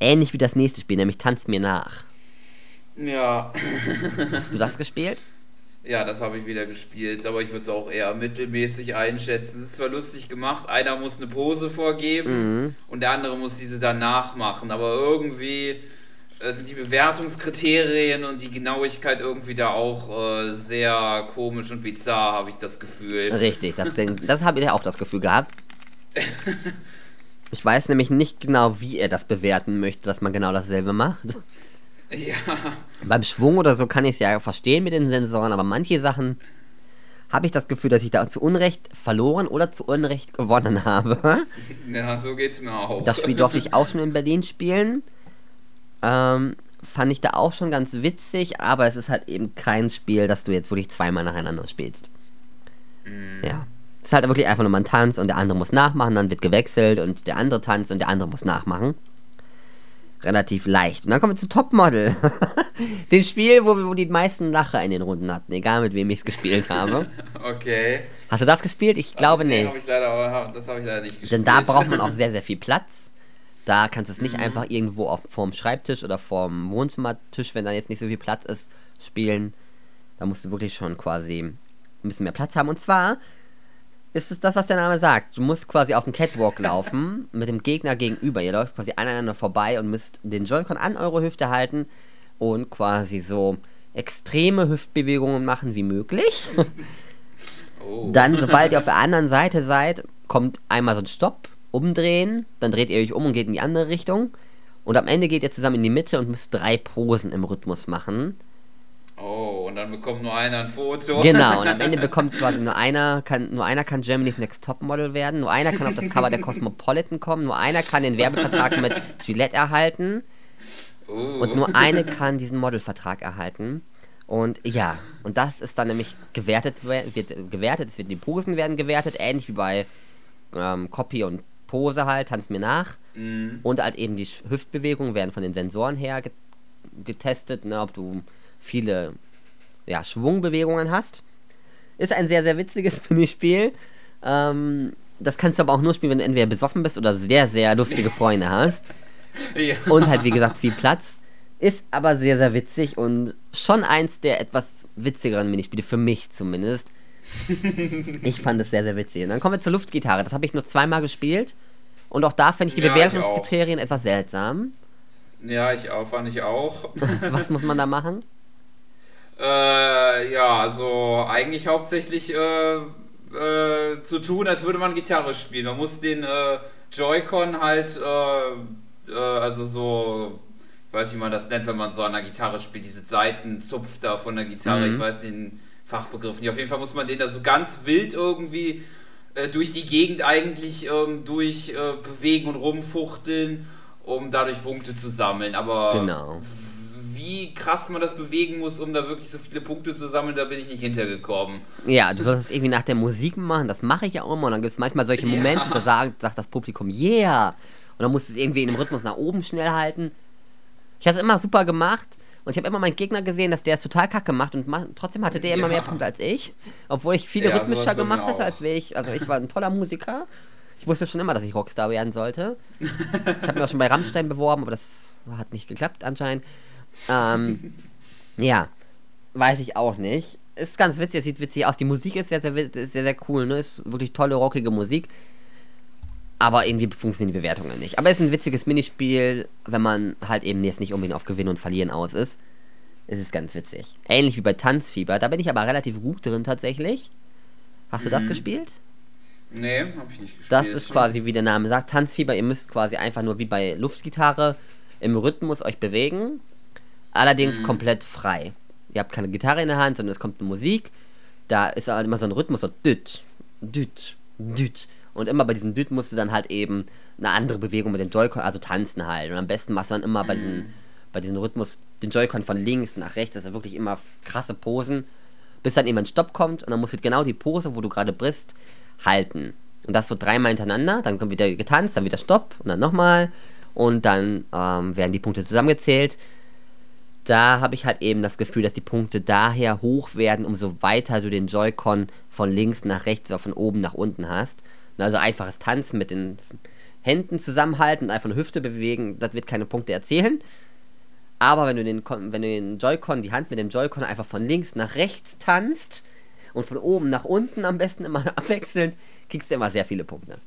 Ähnlich wie das nächste Spiel, nämlich Tanz mir nach. Ja. Hast du das gespielt? Ja, das habe ich wieder gespielt, aber ich würde es auch eher mittelmäßig einschätzen. Es ist zwar lustig gemacht, einer muss eine Pose vorgeben Mhm. und der andere muss diese dann nachmachen, aber irgendwie äh, sind die Bewertungskriterien und die Genauigkeit irgendwie da auch äh, sehr komisch und bizarr, habe ich das Gefühl. Richtig, das, (laughs) das habe ich ja auch das Gefühl gehabt. (laughs) Ich weiß nämlich nicht genau, wie er das bewerten möchte, dass man genau dasselbe macht. Ja, Beim Schwung oder so kann ich es ja verstehen mit den Sensoren, aber manche Sachen habe ich das Gefühl, dass ich da zu Unrecht verloren oder zu Unrecht gewonnen habe. ja so geht's mir auch. Das Spiel durfte ich auch schon in Berlin spielen. Ähm, fand ich da auch schon ganz witzig, aber es ist halt eben kein Spiel, das du jetzt wirklich zweimal nacheinander spielst. Ja. Es ist halt wirklich einfach nur mal ein Tanz und der andere muss nachmachen, dann wird gewechselt und der andere tanzt und der andere muss nachmachen. Relativ leicht. Und dann kommen wir zu Topmodel. (laughs) Dem Spiel, wo, wir- wo die meisten Lacher in den Runden hatten, egal mit wem ich es gespielt habe. (laughs) Okay. Hast du das gespielt? Ich glaube nee, nicht. Hab ich leider, das habe ich leider nicht gespielt. Denn da (laughs) braucht man auch sehr, sehr viel Platz. Da kannst du es nicht Mhm. einfach irgendwo auf, vorm Schreibtisch oder vorm Wohnzimmertisch, wenn da jetzt nicht so viel Platz ist, spielen. Da musst du wirklich schon quasi ein bisschen mehr Platz haben. Und zwar ist es das, was der Name sagt. Du musst quasi auf dem Catwalk laufen, (laughs) mit dem Gegner gegenüber. Ihr läuft quasi aneinander vorbei und müsst den Joy-Con an eure Hüfte halten und quasi so extreme Hüftbewegungen machen wie möglich. (laughs) Oh. Dann, sobald ihr auf der anderen Seite seid, kommt einmal so ein Stopp, umdrehen, dann dreht ihr euch um und geht in die andere Richtung. Und am Ende geht ihr zusammen in die Mitte und müsst drei Posen im Rhythmus machen. Oh, und dann bekommt nur einer ein Foto. Genau, und am (laughs) Ende bekommt quasi nur einer, kann, nur einer kann Germany's Next Topmodel werden, nur einer kann auf das Cover der Cosmopolitan kommen, nur einer kann den Werbevertrag mit Gillette erhalten Oh. und nur eine kann diesen Modelvertrag erhalten. Und ja, und das ist dann nämlich gewertet, wer- wird gewertet, es wird die Posen werden gewertet, ähnlich wie bei ähm, Copy und Pose halt, tanz mir nach. Mm. Und halt eben die Hüftbewegungen werden von den Sensoren her get getestet, ne, ob du viele ja, Schwungbewegungen hast. Ist ein sehr, sehr witziges (laughs) Minispiel. Ähm, das kannst du aber auch nur spielen, wenn du entweder besoffen bist oder sehr, sehr lustige Freunde hast. (laughs) Ja. Und halt, wie gesagt, viel Platz. Ist aber sehr, sehr witzig und schon eins der etwas witzigeren Minispiele, für mich zumindest. (laughs) Ich fand es sehr, sehr witzig. Und dann kommen wir zur Luftgitarre. Das habe ich nur zweimal gespielt. Und auch da finde ich die Ja, Bewertungskriterien etwas seltsam. ja, ich auch, fand ich auch. Was muss man da machen? Äh, ja, also eigentlich hauptsächlich äh, äh, zu tun, als würde man Gitarre spielen. Man muss den äh, Joy-Con halt, äh, äh, also so, ich weiß nicht, wie man das nennt, wenn man so an der Gitarre spielt, diese Seitenzupf da von der Gitarre, Mhm. ich weiß den Fachbegriff nicht. Auf jeden Fall muss man den da so ganz wild irgendwie durch die Gegend eigentlich ähm, durch bewegen und rumfuchteln, um dadurch Punkte zu sammeln. Aber Genau. Wie krass man das bewegen muss, um da wirklich so viele Punkte zu sammeln, da bin ich nicht hintergekommen. Ja, du sollst es irgendwie nach der Musik machen. Das mache ich ja auch immer. Und dann gibt es manchmal solche Ja. Momente, da sagt, sagt das Publikum, yeah. Und dann musst du es irgendwie in dem Rhythmus nach oben schnell halten. Ich habe es immer super gemacht. Und ich habe immer meinen Gegner gesehen, dass der es total kacke macht. Und trotzdem hatte der immer Ja. mehr Punkte als ich. Obwohl ich viele Ja, rhythmischer gemacht hätte, als wäre ich. Also ich war ein toller Musiker. Ich wusste schon immer, dass ich Rockstar werden sollte. Ich habe mich auch schon bei Rammstein beworben, aber das hat nicht geklappt anscheinend. Ähm, ja, weiß ich auch nicht. Ist ganz witzig, es sieht witzig aus. Die Musik ist sehr, sehr, ist sehr, sehr cool, ne? Ist wirklich tolle, rockige Musik. Aber irgendwie funktionieren die Bewertungen nicht. Aber es ist ein witziges Minispiel, wenn man halt eben jetzt nicht unbedingt auf Gewinnen und Verlieren aus ist. Es ist ganz witzig. Ähnlich wie bei Tanzfieber. Da bin ich aber relativ gut drin tatsächlich. Hast du das Mhm. gespielt? Nee, hab ich nicht gespielt. Das ist quasi, wie der Name sagt, Tanzfieber. Ihr müsst quasi einfach nur wie bei Luftgitarre im Rhythmus euch bewegen. Allerdings Mhm. komplett frei. Ihr habt keine Gitarre in der Hand, sondern es kommt eine Musik. Da ist halt immer so ein Rhythmus, so düt, düt, düt. Und immer bei diesem Düt musst du dann halt eben eine andere Bewegung mit dem Joy-Con, also tanzen halt. Und am besten machst du dann immer bei diesem, bei diesem Rhythmus den Joy-Con von links nach rechts. Das ist wirklich immer krasse Posen. Bis dann eben ein Stopp kommt und dann musst du genau die Pose, wo du gerade bist, halten. Und das so dreimal hintereinander, dann kommt wieder getanzt, dann wieder Stopp und dann nochmal. und dann ähm, werden die Punkte zusammengezählt. Da habe ich halt eben das Gefühl, dass die Punkte daher hoch werden, umso weiter du den Joy-Con von links nach rechts oder von oben nach unten hast. Also einfaches Tanzen mit den Händen zusammenhalten und einfach eine Hüfte bewegen, das wird keine Punkte erzählen. Aber wenn du den, wenn du den Joy-Con, die Hand mit dem Joy-Con einfach von links nach rechts tanzt und von oben nach unten am besten immer (laughs) abwechselnd, kriegst du immer sehr viele Punkte.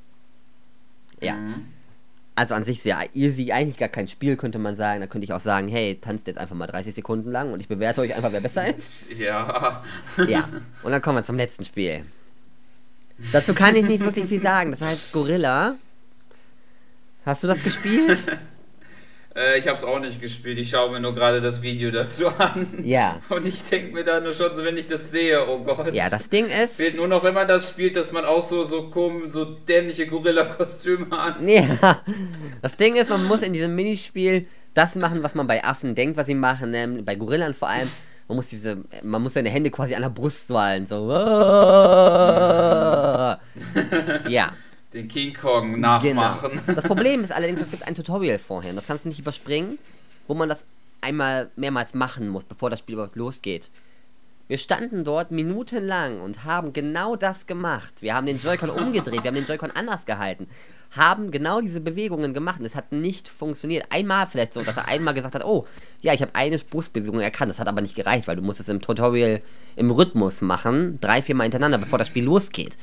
Ja. Mhm. Also an sich sehr easy, eigentlich gar kein Spiel, könnte man sagen. Da könnte ich auch sagen, hey, tanzt jetzt einfach mal 30 Sekunden lang und ich bewerte euch einfach, wer besser ist. (laughs) Ja. Ja. Und dann kommen wir zum letzten Spiel. Dazu kann ich nicht wirklich viel sagen. Das heißt Gorilla. Hast du das gespielt? (laughs) Äh, ich habe es auch nicht gespielt. Ich schaue mir nur gerade das Video dazu (laughs) an. Ja. Und ich denke mir da nur schon so, wenn ich das sehe, oh Gott. Ja, das Ding ist. Fehlt nur noch, wenn man das spielt, dass man auch so, so, komisch, so dämliche Gorilla-Kostüme (laughs) hat. Ja. Das Ding ist, man muss in diesem Minispiel das machen, was man bei Affen denkt, was sie machen. Ne? Bei Gorillan vor allem. Man muss diese, man muss seine Hände quasi an der Brust swallen, so. (laughs) ja den King Kong nachmachen. Genau. Das (laughs) Problem ist allerdings, es gibt ein Tutorial vorher. Das kannst du nicht überspringen, wo man das einmal mehrmals machen muss, bevor das Spiel überhaupt losgeht. Wir standen dort minutenlang und haben genau das gemacht. Wir haben den Joy-Con (laughs) umgedreht, wir haben den Joy-Con anders gehalten, haben genau diese Bewegungen gemacht und es hat nicht funktioniert. Einmal vielleicht so, dass er einmal gesagt hat, oh, ja, ich habe eine Brustbewegung erkannt. Das hat aber nicht gereicht, weil du musst es im Tutorial im Rhythmus machen, drei, vier Mal hintereinander, bevor das Spiel losgeht.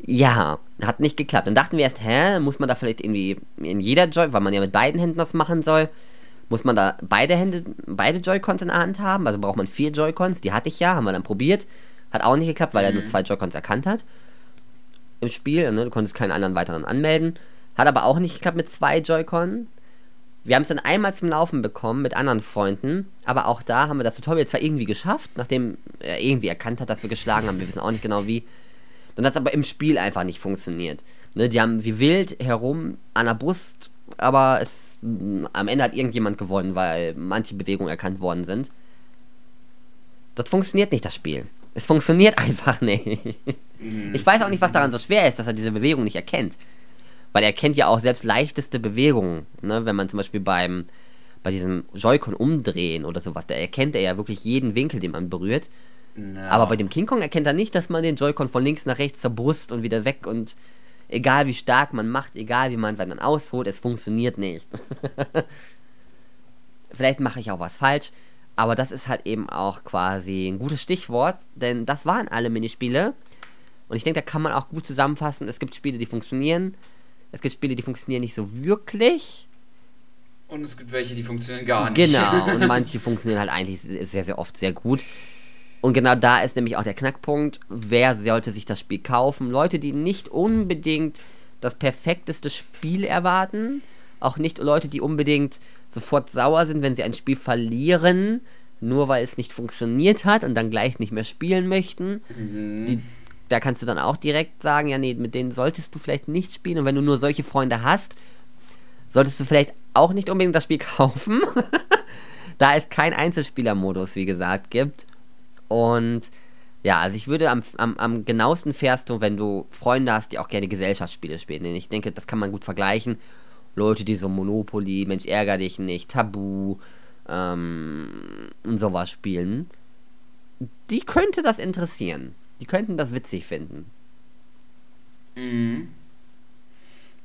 Ja, hat nicht geklappt. Dann dachten wir erst, hä, muss man da vielleicht irgendwie in jeder Joy, weil man ja mit beiden Händen das machen soll, muss man da beide Hände, beide Joy-Cons in der Hand haben? Also braucht man vier Joy-Cons, die hatte ich ja, haben wir dann probiert. Hat auch nicht geklappt, weil mhm. er nur zwei Joy-Cons erkannt hat. Im Spiel, ne? du konntest keinen anderen weiteren anmelden. Hat aber auch nicht geklappt mit zwei Joy-Con. Wir haben es dann einmal zum Laufen bekommen mit anderen Freunden, aber auch da haben wir das Tutorial zwar irgendwie geschafft, nachdem er irgendwie erkannt hat, dass wir geschlagen haben. Wir wissen auch nicht genau wie. Dann hat es aber im Spiel einfach nicht funktioniert. Ne, die haben wie wild herum an der Brust, aber es, am Ende hat irgendjemand gewonnen, weil manche Bewegungen erkannt worden sind. Das funktioniert nicht, das Spiel. Es funktioniert (laughs) einfach nicht. Mhm. Ich weiß auch nicht, was daran so schwer ist, dass er diese Bewegung nicht erkennt. Weil er kennt ja auch selbst leichteste Bewegungen. Ne? Wenn man zum Beispiel beim, bei diesem Joy-Con umdrehen oder sowas, da erkennt er ja wirklich jeden Winkel, den man berührt. Ja. Aber bei dem King Kong erkennt er nicht, dass man den Joy-Con von links nach rechts zur Brust und wieder weg und egal wie stark man macht, egal wie man, wenn man ausholt, es funktioniert nicht. (laughs) Vielleicht mache ich auch was falsch, aber das ist halt eben auch quasi ein gutes Stichwort, denn das waren alle Minispiele. Und ich denke, da kann man auch gut zusammenfassen. Es gibt Spiele, die funktionieren. Es gibt Spiele, die funktionieren nicht so wirklich. Und es gibt welche, die funktionieren gar nicht. Genau, (laughs) und manche funktionieren halt eigentlich sehr, sehr oft sehr gut. Und genau da ist nämlich auch der Knackpunkt, wer sollte sich das Spiel kaufen? Leute, die nicht unbedingt das perfekteste Spiel erwarten, auch nicht Leute, die unbedingt sofort sauer sind, wenn sie ein Spiel verlieren, nur weil es nicht funktioniert hat und dann gleich nicht mehr spielen möchten. Mhm. Die, da kannst du dann auch direkt sagen, ja nee, mit denen solltest du vielleicht nicht spielen und wenn du nur solche Freunde hast, solltest du vielleicht auch nicht unbedingt das Spiel (laughs) kaufen, da es keinen Einzelspielermodus, wie gesagt, gibt und ja, also ich würde am, am, am genauesten fährst du, wenn du Freunde hast, die auch gerne Gesellschaftsspiele spielen. Denn ich denke, das kann man gut vergleichen. Leute, die so Monopoly, Mensch, ärger dich nicht, Tabu ähm, und sowas spielen. Die könnte das interessieren. Die könnten das witzig finden. Mhm.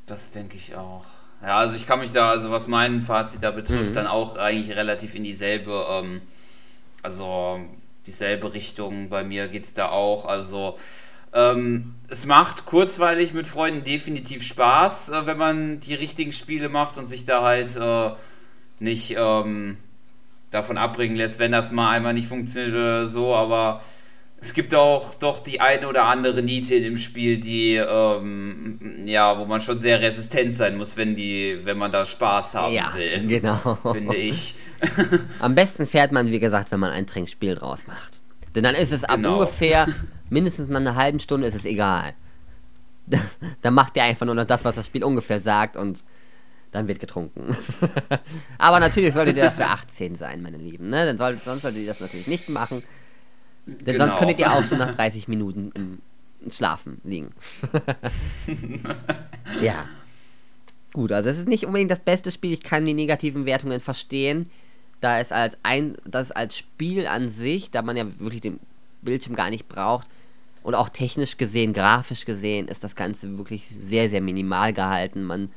Das denke ich auch. Ja, also ich kann mich da, also was mein Fazit da betrifft, mhm. dann auch eigentlich relativ in dieselbe, ähm, also dieselbe Richtung. Bei mir geht es da auch. Also ähm, es macht kurzweilig mit Freunden definitiv Spaß, äh, wenn man die richtigen Spiele macht und sich da halt äh, nicht ähm, davon abbringen lässt, wenn das mal einmal nicht funktioniert oder so. Aber es gibt auch doch die eine oder andere Niete in dem Spiel, die ähm, ja, wo man schon sehr resistent sein muss, wenn die, wenn man da Spaß haben ja, will. Genau. Finde ich. (laughs) (laughs) Am besten fährt man, wie gesagt, wenn man ein Trinkspiel draus macht. Denn dann ist es genau. ab ungefähr (laughs) mindestens nach einer halben Stunde ist es egal. dann macht ihr einfach nur noch das, was das Spiel ungefähr sagt und dann wird getrunken. Aber natürlich solltet ihr dafür 18 sein, meine Lieben. Ne? Dann soll, sonst solltet ihr das natürlich nicht machen. Denn genau. sonst könntet ihr auch schon nach 30 Minuten im Schlafen liegen. (laughs) ja. gut. Also es ist nicht unbedingt das beste Spiel. Ich kann die negativen Wertungen verstehen. Da es als ein, das als Spiel an sich, da man ja wirklich den Bildschirm gar nicht braucht und auch technisch gesehen, grafisch gesehen, ist das Ganze wirklich sehr, sehr minimal gehalten. Man,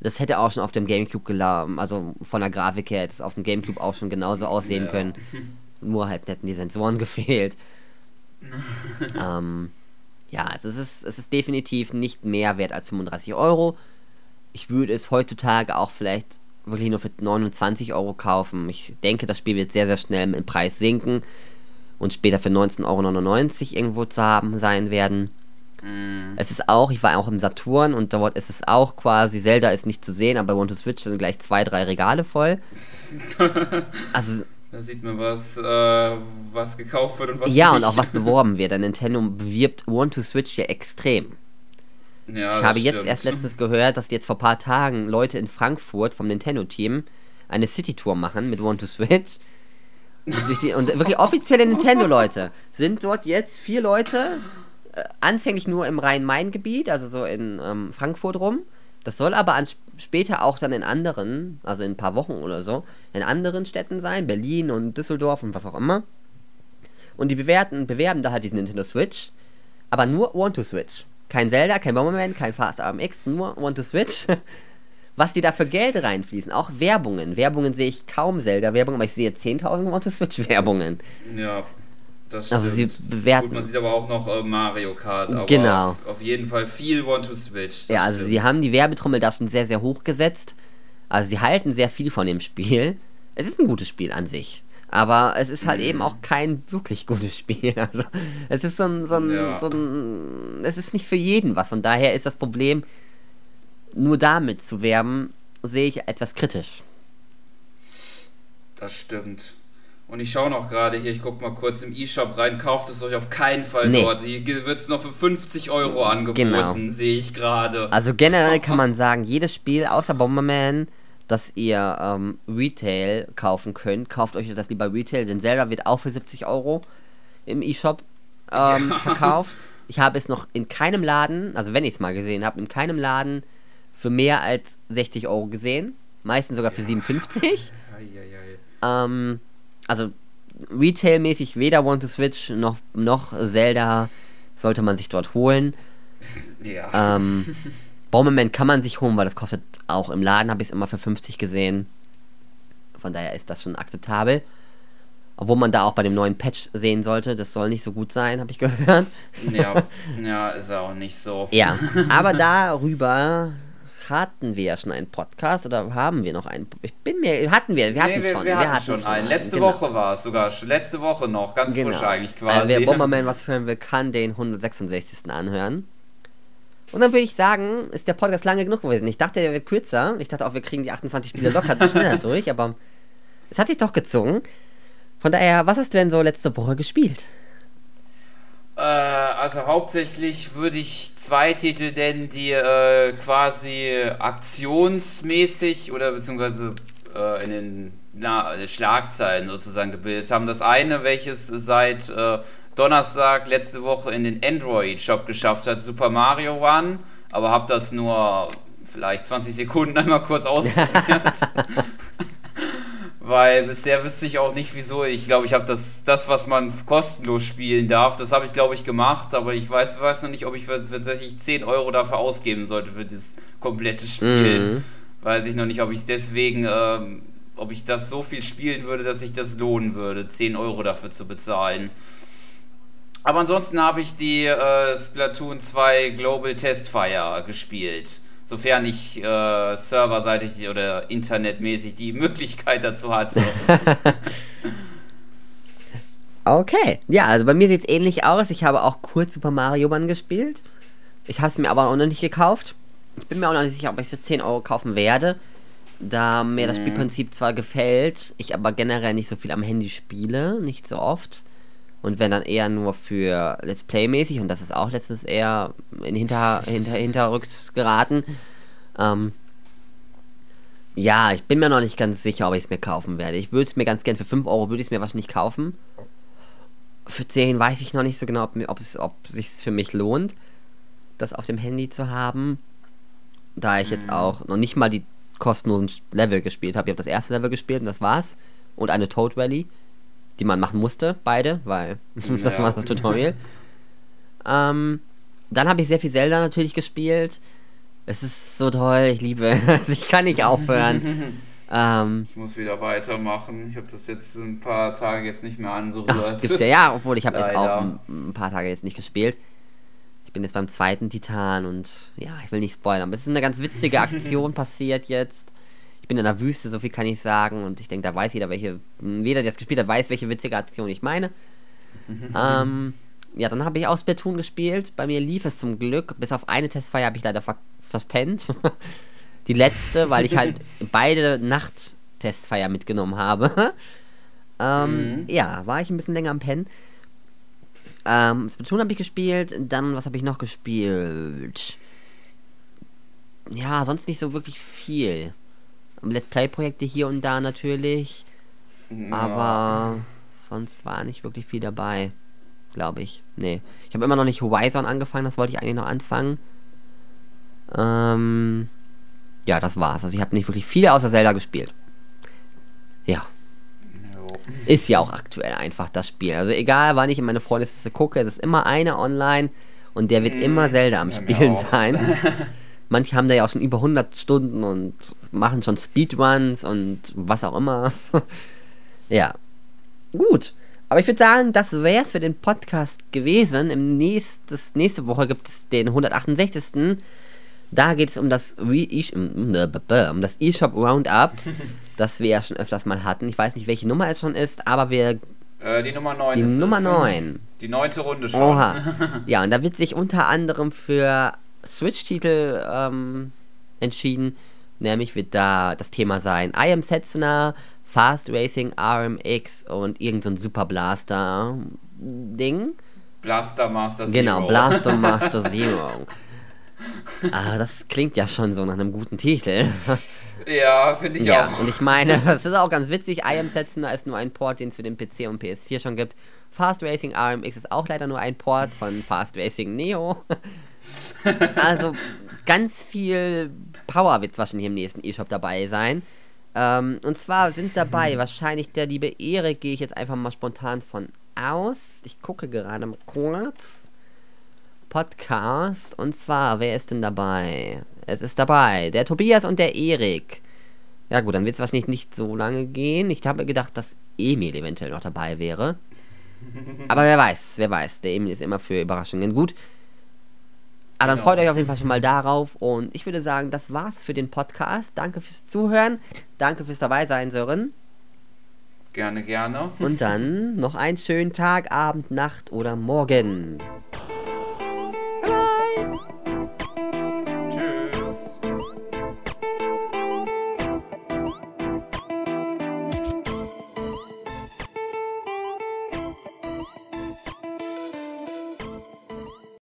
das hätte auch schon auf dem GameCube gelaufen, also von der Grafik her hätte es auf dem GameCube auch schon genauso aussehen ja. können. (laughs) Nur halt hätten die Sensoren (laughs) gefehlt. ähm, ja, also es ist, es ist definitiv nicht mehr wert als 35 Euro. Ich würde es heutzutage auch vielleicht wirklich nur für 29 Euro kaufen. Ich denke, das Spiel wird sehr, sehr schnell im Preis sinken und später für 19,99 Euro irgendwo zu haben sein werden. Mm. Es ist auch, ich war auch im Saturn und dort ist es auch quasi, Zelda ist nicht zu sehen, aber bei One to Switch sind gleich zwei, drei Regale voll. (laughs) also da sieht man, was, äh, was gekauft wird und was Ja, nicht. und auch was (laughs) beworben wird. Denn Nintendo bewirbt One to Switch ja extrem. Ja, ich habe stimmt. jetzt erst (laughs) letztens gehört, dass jetzt vor ein paar Tagen Leute in Frankfurt vom Nintendo-Team eine City-Tour machen mit One to Switch. Und, die, und wirklich offizielle Nintendo-Leute sind dort jetzt vier Leute, äh, anfänglich nur im Rhein-Main-Gebiet, also so in ähm, Frankfurt rum. Das soll aber an, später auch dann in anderen, also in ein paar Wochen oder so, in anderen Städten sein, Berlin und Düsseldorf und was auch immer. Und die bewerten, bewerben da halt diesen Nintendo Switch, aber nur One to Switch. Kein Zelda, kein Bomberman, kein Fast RMX, nur One to Switch. (laughs) Was die da für Geld reinfließen, auch Werbungen. Werbungen sehe ich kaum Zelda-Werbungen, aber ich sehe 10.000 One to Switch-Werbungen. Ja, das stimmt. Also sie bewerten. Gut, man sieht aber auch noch äh, Mario Kart. Genau. Auf, auf, jeden Fall viel One to Switch. Ja, also stimmt. sie haben die Werbetrommel da schon sehr, sehr hoch gesetzt. Also sie halten sehr viel von dem Spiel. Es ist ein gutes Spiel an sich. Aber es ist halt mhm. eben auch kein wirklich gutes Spiel. (laughs) Also es ist so ein, so ein, ja. so ein. Es ist nicht für jeden was. Von daher ist das Problem, nur damit zu werben, sehe ich etwas kritisch. Das stimmt. Und ich schaue noch gerade hier, ich gucke mal kurz im E-Shop rein, kauft es euch auf keinen Fall nee. dort. Hier wird es noch für 50 Euro angeboten, genau. sehe ich gerade. Also generell (laughs) kann man sagen, jedes Spiel außer Bomberman, das ihr ähm, Retail kaufen könnt, kauft euch das lieber Retail, denn Zelda wird auch für 70 Euro im E-Shop ähm, ja. verkauft. Ich habe es noch in keinem Laden, also wenn ich es mal gesehen habe, in keinem Laden für mehr als 60 Euro gesehen. Meistens sogar für ja. 57. Ähm, also Retail-mäßig weder One to Switch noch, noch Zelda sollte man sich dort holen. Ja. Ähm, Bomberman kann man sich holen, weil das kostet auch im Laden, habe ich es immer für 50 gesehen. Von daher ist das schon akzeptabel. Obwohl man da auch bei dem neuen Patch sehen sollte, das soll nicht so gut sein, habe ich gehört. Ja, (laughs) ja, ist auch nicht so. Ja, aber (laughs) darüber hatten wir ja schon einen Podcast oder haben wir noch einen? Ich bin mir, hatten wir, wir hatten nee, wir, schon. Wir, wir hatten, schon, schon einen. Letzte einen, Woche genau. war es sogar, letzte Woche noch, ganz genau. frisch eigentlich quasi. Also wer Bomberman (laughs) was hören will, kann den 166. anhören. Und dann würde ich sagen, ist der Podcast lange genug gewesen. Ich dachte, er wird kürzer. Ich dachte auch, wir kriegen die 28 Spiele locker (laughs) schneller durch, aber es hat sich doch gezogen. Von daher, was hast du denn so letzte Woche gespielt? Äh, also hauptsächlich würde ich zwei Titel nennen, die äh, quasi aktionsmäßig oder beziehungsweise äh, in den na, Schlagzeilen sozusagen gebildet haben. Das eine, welches seit äh, Donnerstag letzte Woche in den Android-Shop geschafft hat, Super Mario One, aber habe das nur vielleicht 20 Sekunden (laughs) einmal kurz ausprobiert. (laughs) Weil bisher wüsste ich auch nicht, wieso. Ich glaube, ich habe das, das, was man kostenlos spielen darf, das habe ich, glaube ich, gemacht. Aber ich weiß, weiß noch nicht, ob ich tatsächlich 10 Euro dafür ausgeben sollte für dieses komplette Spiel. Mhm. Weiß ich noch nicht, ob ich es deswegen, ähm, ob ich das so viel spielen würde, dass sich das lohnen würde, 10 Euro dafür zu bezahlen. Aber ansonsten habe ich die äh, Splatoon 2 Global Testfire gespielt sofern ich äh, serverseitig oder internetmäßig die Möglichkeit dazu hatte. (laughs) okay, ja, also bei mir sieht es ähnlich aus. Ich habe auch kurz Super Mario Band gespielt. Ich habe es mir aber auch noch nicht gekauft. Ich bin mir auch noch nicht sicher, ob ich es für 10 Euro kaufen werde. Da mir das mhm. Spielprinzip zwar gefällt, ich aber generell nicht so viel am Handy spiele, nicht so oft. Und wenn dann eher nur für Let's Play-mäßig, und das ist auch letztens eher in hinter, hinter, hinterrücks geraten. Ähm, ja, ich bin mir noch nicht ganz sicher, ob ich es mir kaufen werde. Ich würde es mir ganz gern für 5 Euro würde ich es mir wahrscheinlich kaufen. Für 10 weiß ich noch nicht so genau, ob, ob es ob sich für mich lohnt, das auf dem Handy zu haben. Da ich jetzt auch noch nicht mal die kostenlosen Level gespielt habe. Ich habe das erste Level gespielt und das war's. Und eine Toad Rally, die man machen musste, beide, weil (laughs) das Ja. war das Tutorial. ähm, dann habe ich sehr viel Zelda natürlich gespielt. Es ist so toll, ich liebe (laughs) es. Ich kann nicht aufhören. (laughs) ähm, Ich muss wieder weitermachen. Ich habe das jetzt ein paar Tage jetzt nicht mehr angerührt. gibt's ja, ja, obwohl ich habe jetzt auch ein, ein paar Tage jetzt nicht gespielt. Ich bin jetzt beim zweiten Titan und ja, ich will nicht spoilern, aber es ist eine ganz witzige Aktion passiert jetzt. Bin in der Wüste, so viel kann ich sagen und ich denke, da weiß jeder, welche, jeder, der es gespielt hat, weiß, welche witzige Aktion ich meine. (laughs) ähm, ja, dann habe ich auch Splatoon gespielt. Bei mir lief es zum Glück. Bis auf eine Testfeier habe ich leider ver verpennt. (laughs) Die letzte, weil ich halt (laughs) beide Nacht-Testfeier mitgenommen habe. ähm, Mhm. Ja, war ich ein bisschen länger am Pennen. Ähm, Splatoon habe ich gespielt. Dann, was habe ich noch gespielt? Ja, sonst nicht so wirklich viel. Let's Play-Projekte hier und da natürlich. Ja. Aber sonst war nicht wirklich viel dabei. Glaube ich. Nee. Ich habe immer noch nicht Horizon angefangen, das wollte ich eigentlich noch anfangen. Ähm. Ja, das war's. Also ich habe nicht wirklich viel außer Zelda gespielt. Ja. Jo. Ist ja auch aktuell einfach das Spiel. Also egal, wann ich in meine Freundesliste gucke, es ist immer einer online und der wird immer Zelda am Spielen sein. (laughs) Manche haben da ja auch schon über 100 Stunden und machen schon Speedruns und was auch immer. (laughs) ja. Gut. Aber ich würde sagen, das wäre es für den Podcast gewesen. Im nächstes, nächste Woche gibt es den 168. Da geht es um das e um das eShop Roundup, (laughs) das wir ja schon öfters mal hatten. Ich weiß nicht, welche Nummer es schon ist, aber wir Äh, die Nummer 9 die ist Nummer es. 9. Die neunte Runde schon. Oha. (laughs) Ja, und da wird sich unter anderem für Switch-Titel ähm, entschieden. Nämlich wird da das Thema sein I Am Setsuna, Fast Racing, RMX und irgendein so Super Blaster Ding. Blaster Master Zero. Genau, Blaster (laughs) Master Zero. ah, das klingt ja schon so nach einem guten Titel. (laughs) Ja, finde ich ja, auch. und ich meine, (laughs) das ist auch ganz witzig. I Am Setsuna ist nur ein Port, den es für den PC und PS4 schon gibt. Fast Racing RMX ist auch leider nur ein Port von Fast Racing Neo. Also ganz viel Power wird wahrscheinlich im nächsten E-Shop dabei sein. Ähm, und zwar sind dabei (laughs) wahrscheinlich der liebe Erik, gehe ich jetzt einfach mal spontan von aus. Ich gucke gerade mal kurz. Podcast. Und zwar, wer ist denn dabei? Es ist dabei der Tobias und der Erik. Ja gut, dann wird es wahrscheinlich nicht so lange gehen. Ich habe gedacht, dass Emil eventuell noch dabei wäre. (laughs) Aber wer weiß, wer weiß. Der Emil ist immer für Überraschungen gut. Aber dann genau. freut euch auf jeden Fall schon mal darauf. Und ich würde sagen, das war's für den Podcast. Danke fürs Zuhören. Danke fürs Dabeisein, Sören. Gerne, gerne. Und dann noch einen schönen Tag, Abend, Nacht oder Morgen. Bye. bye.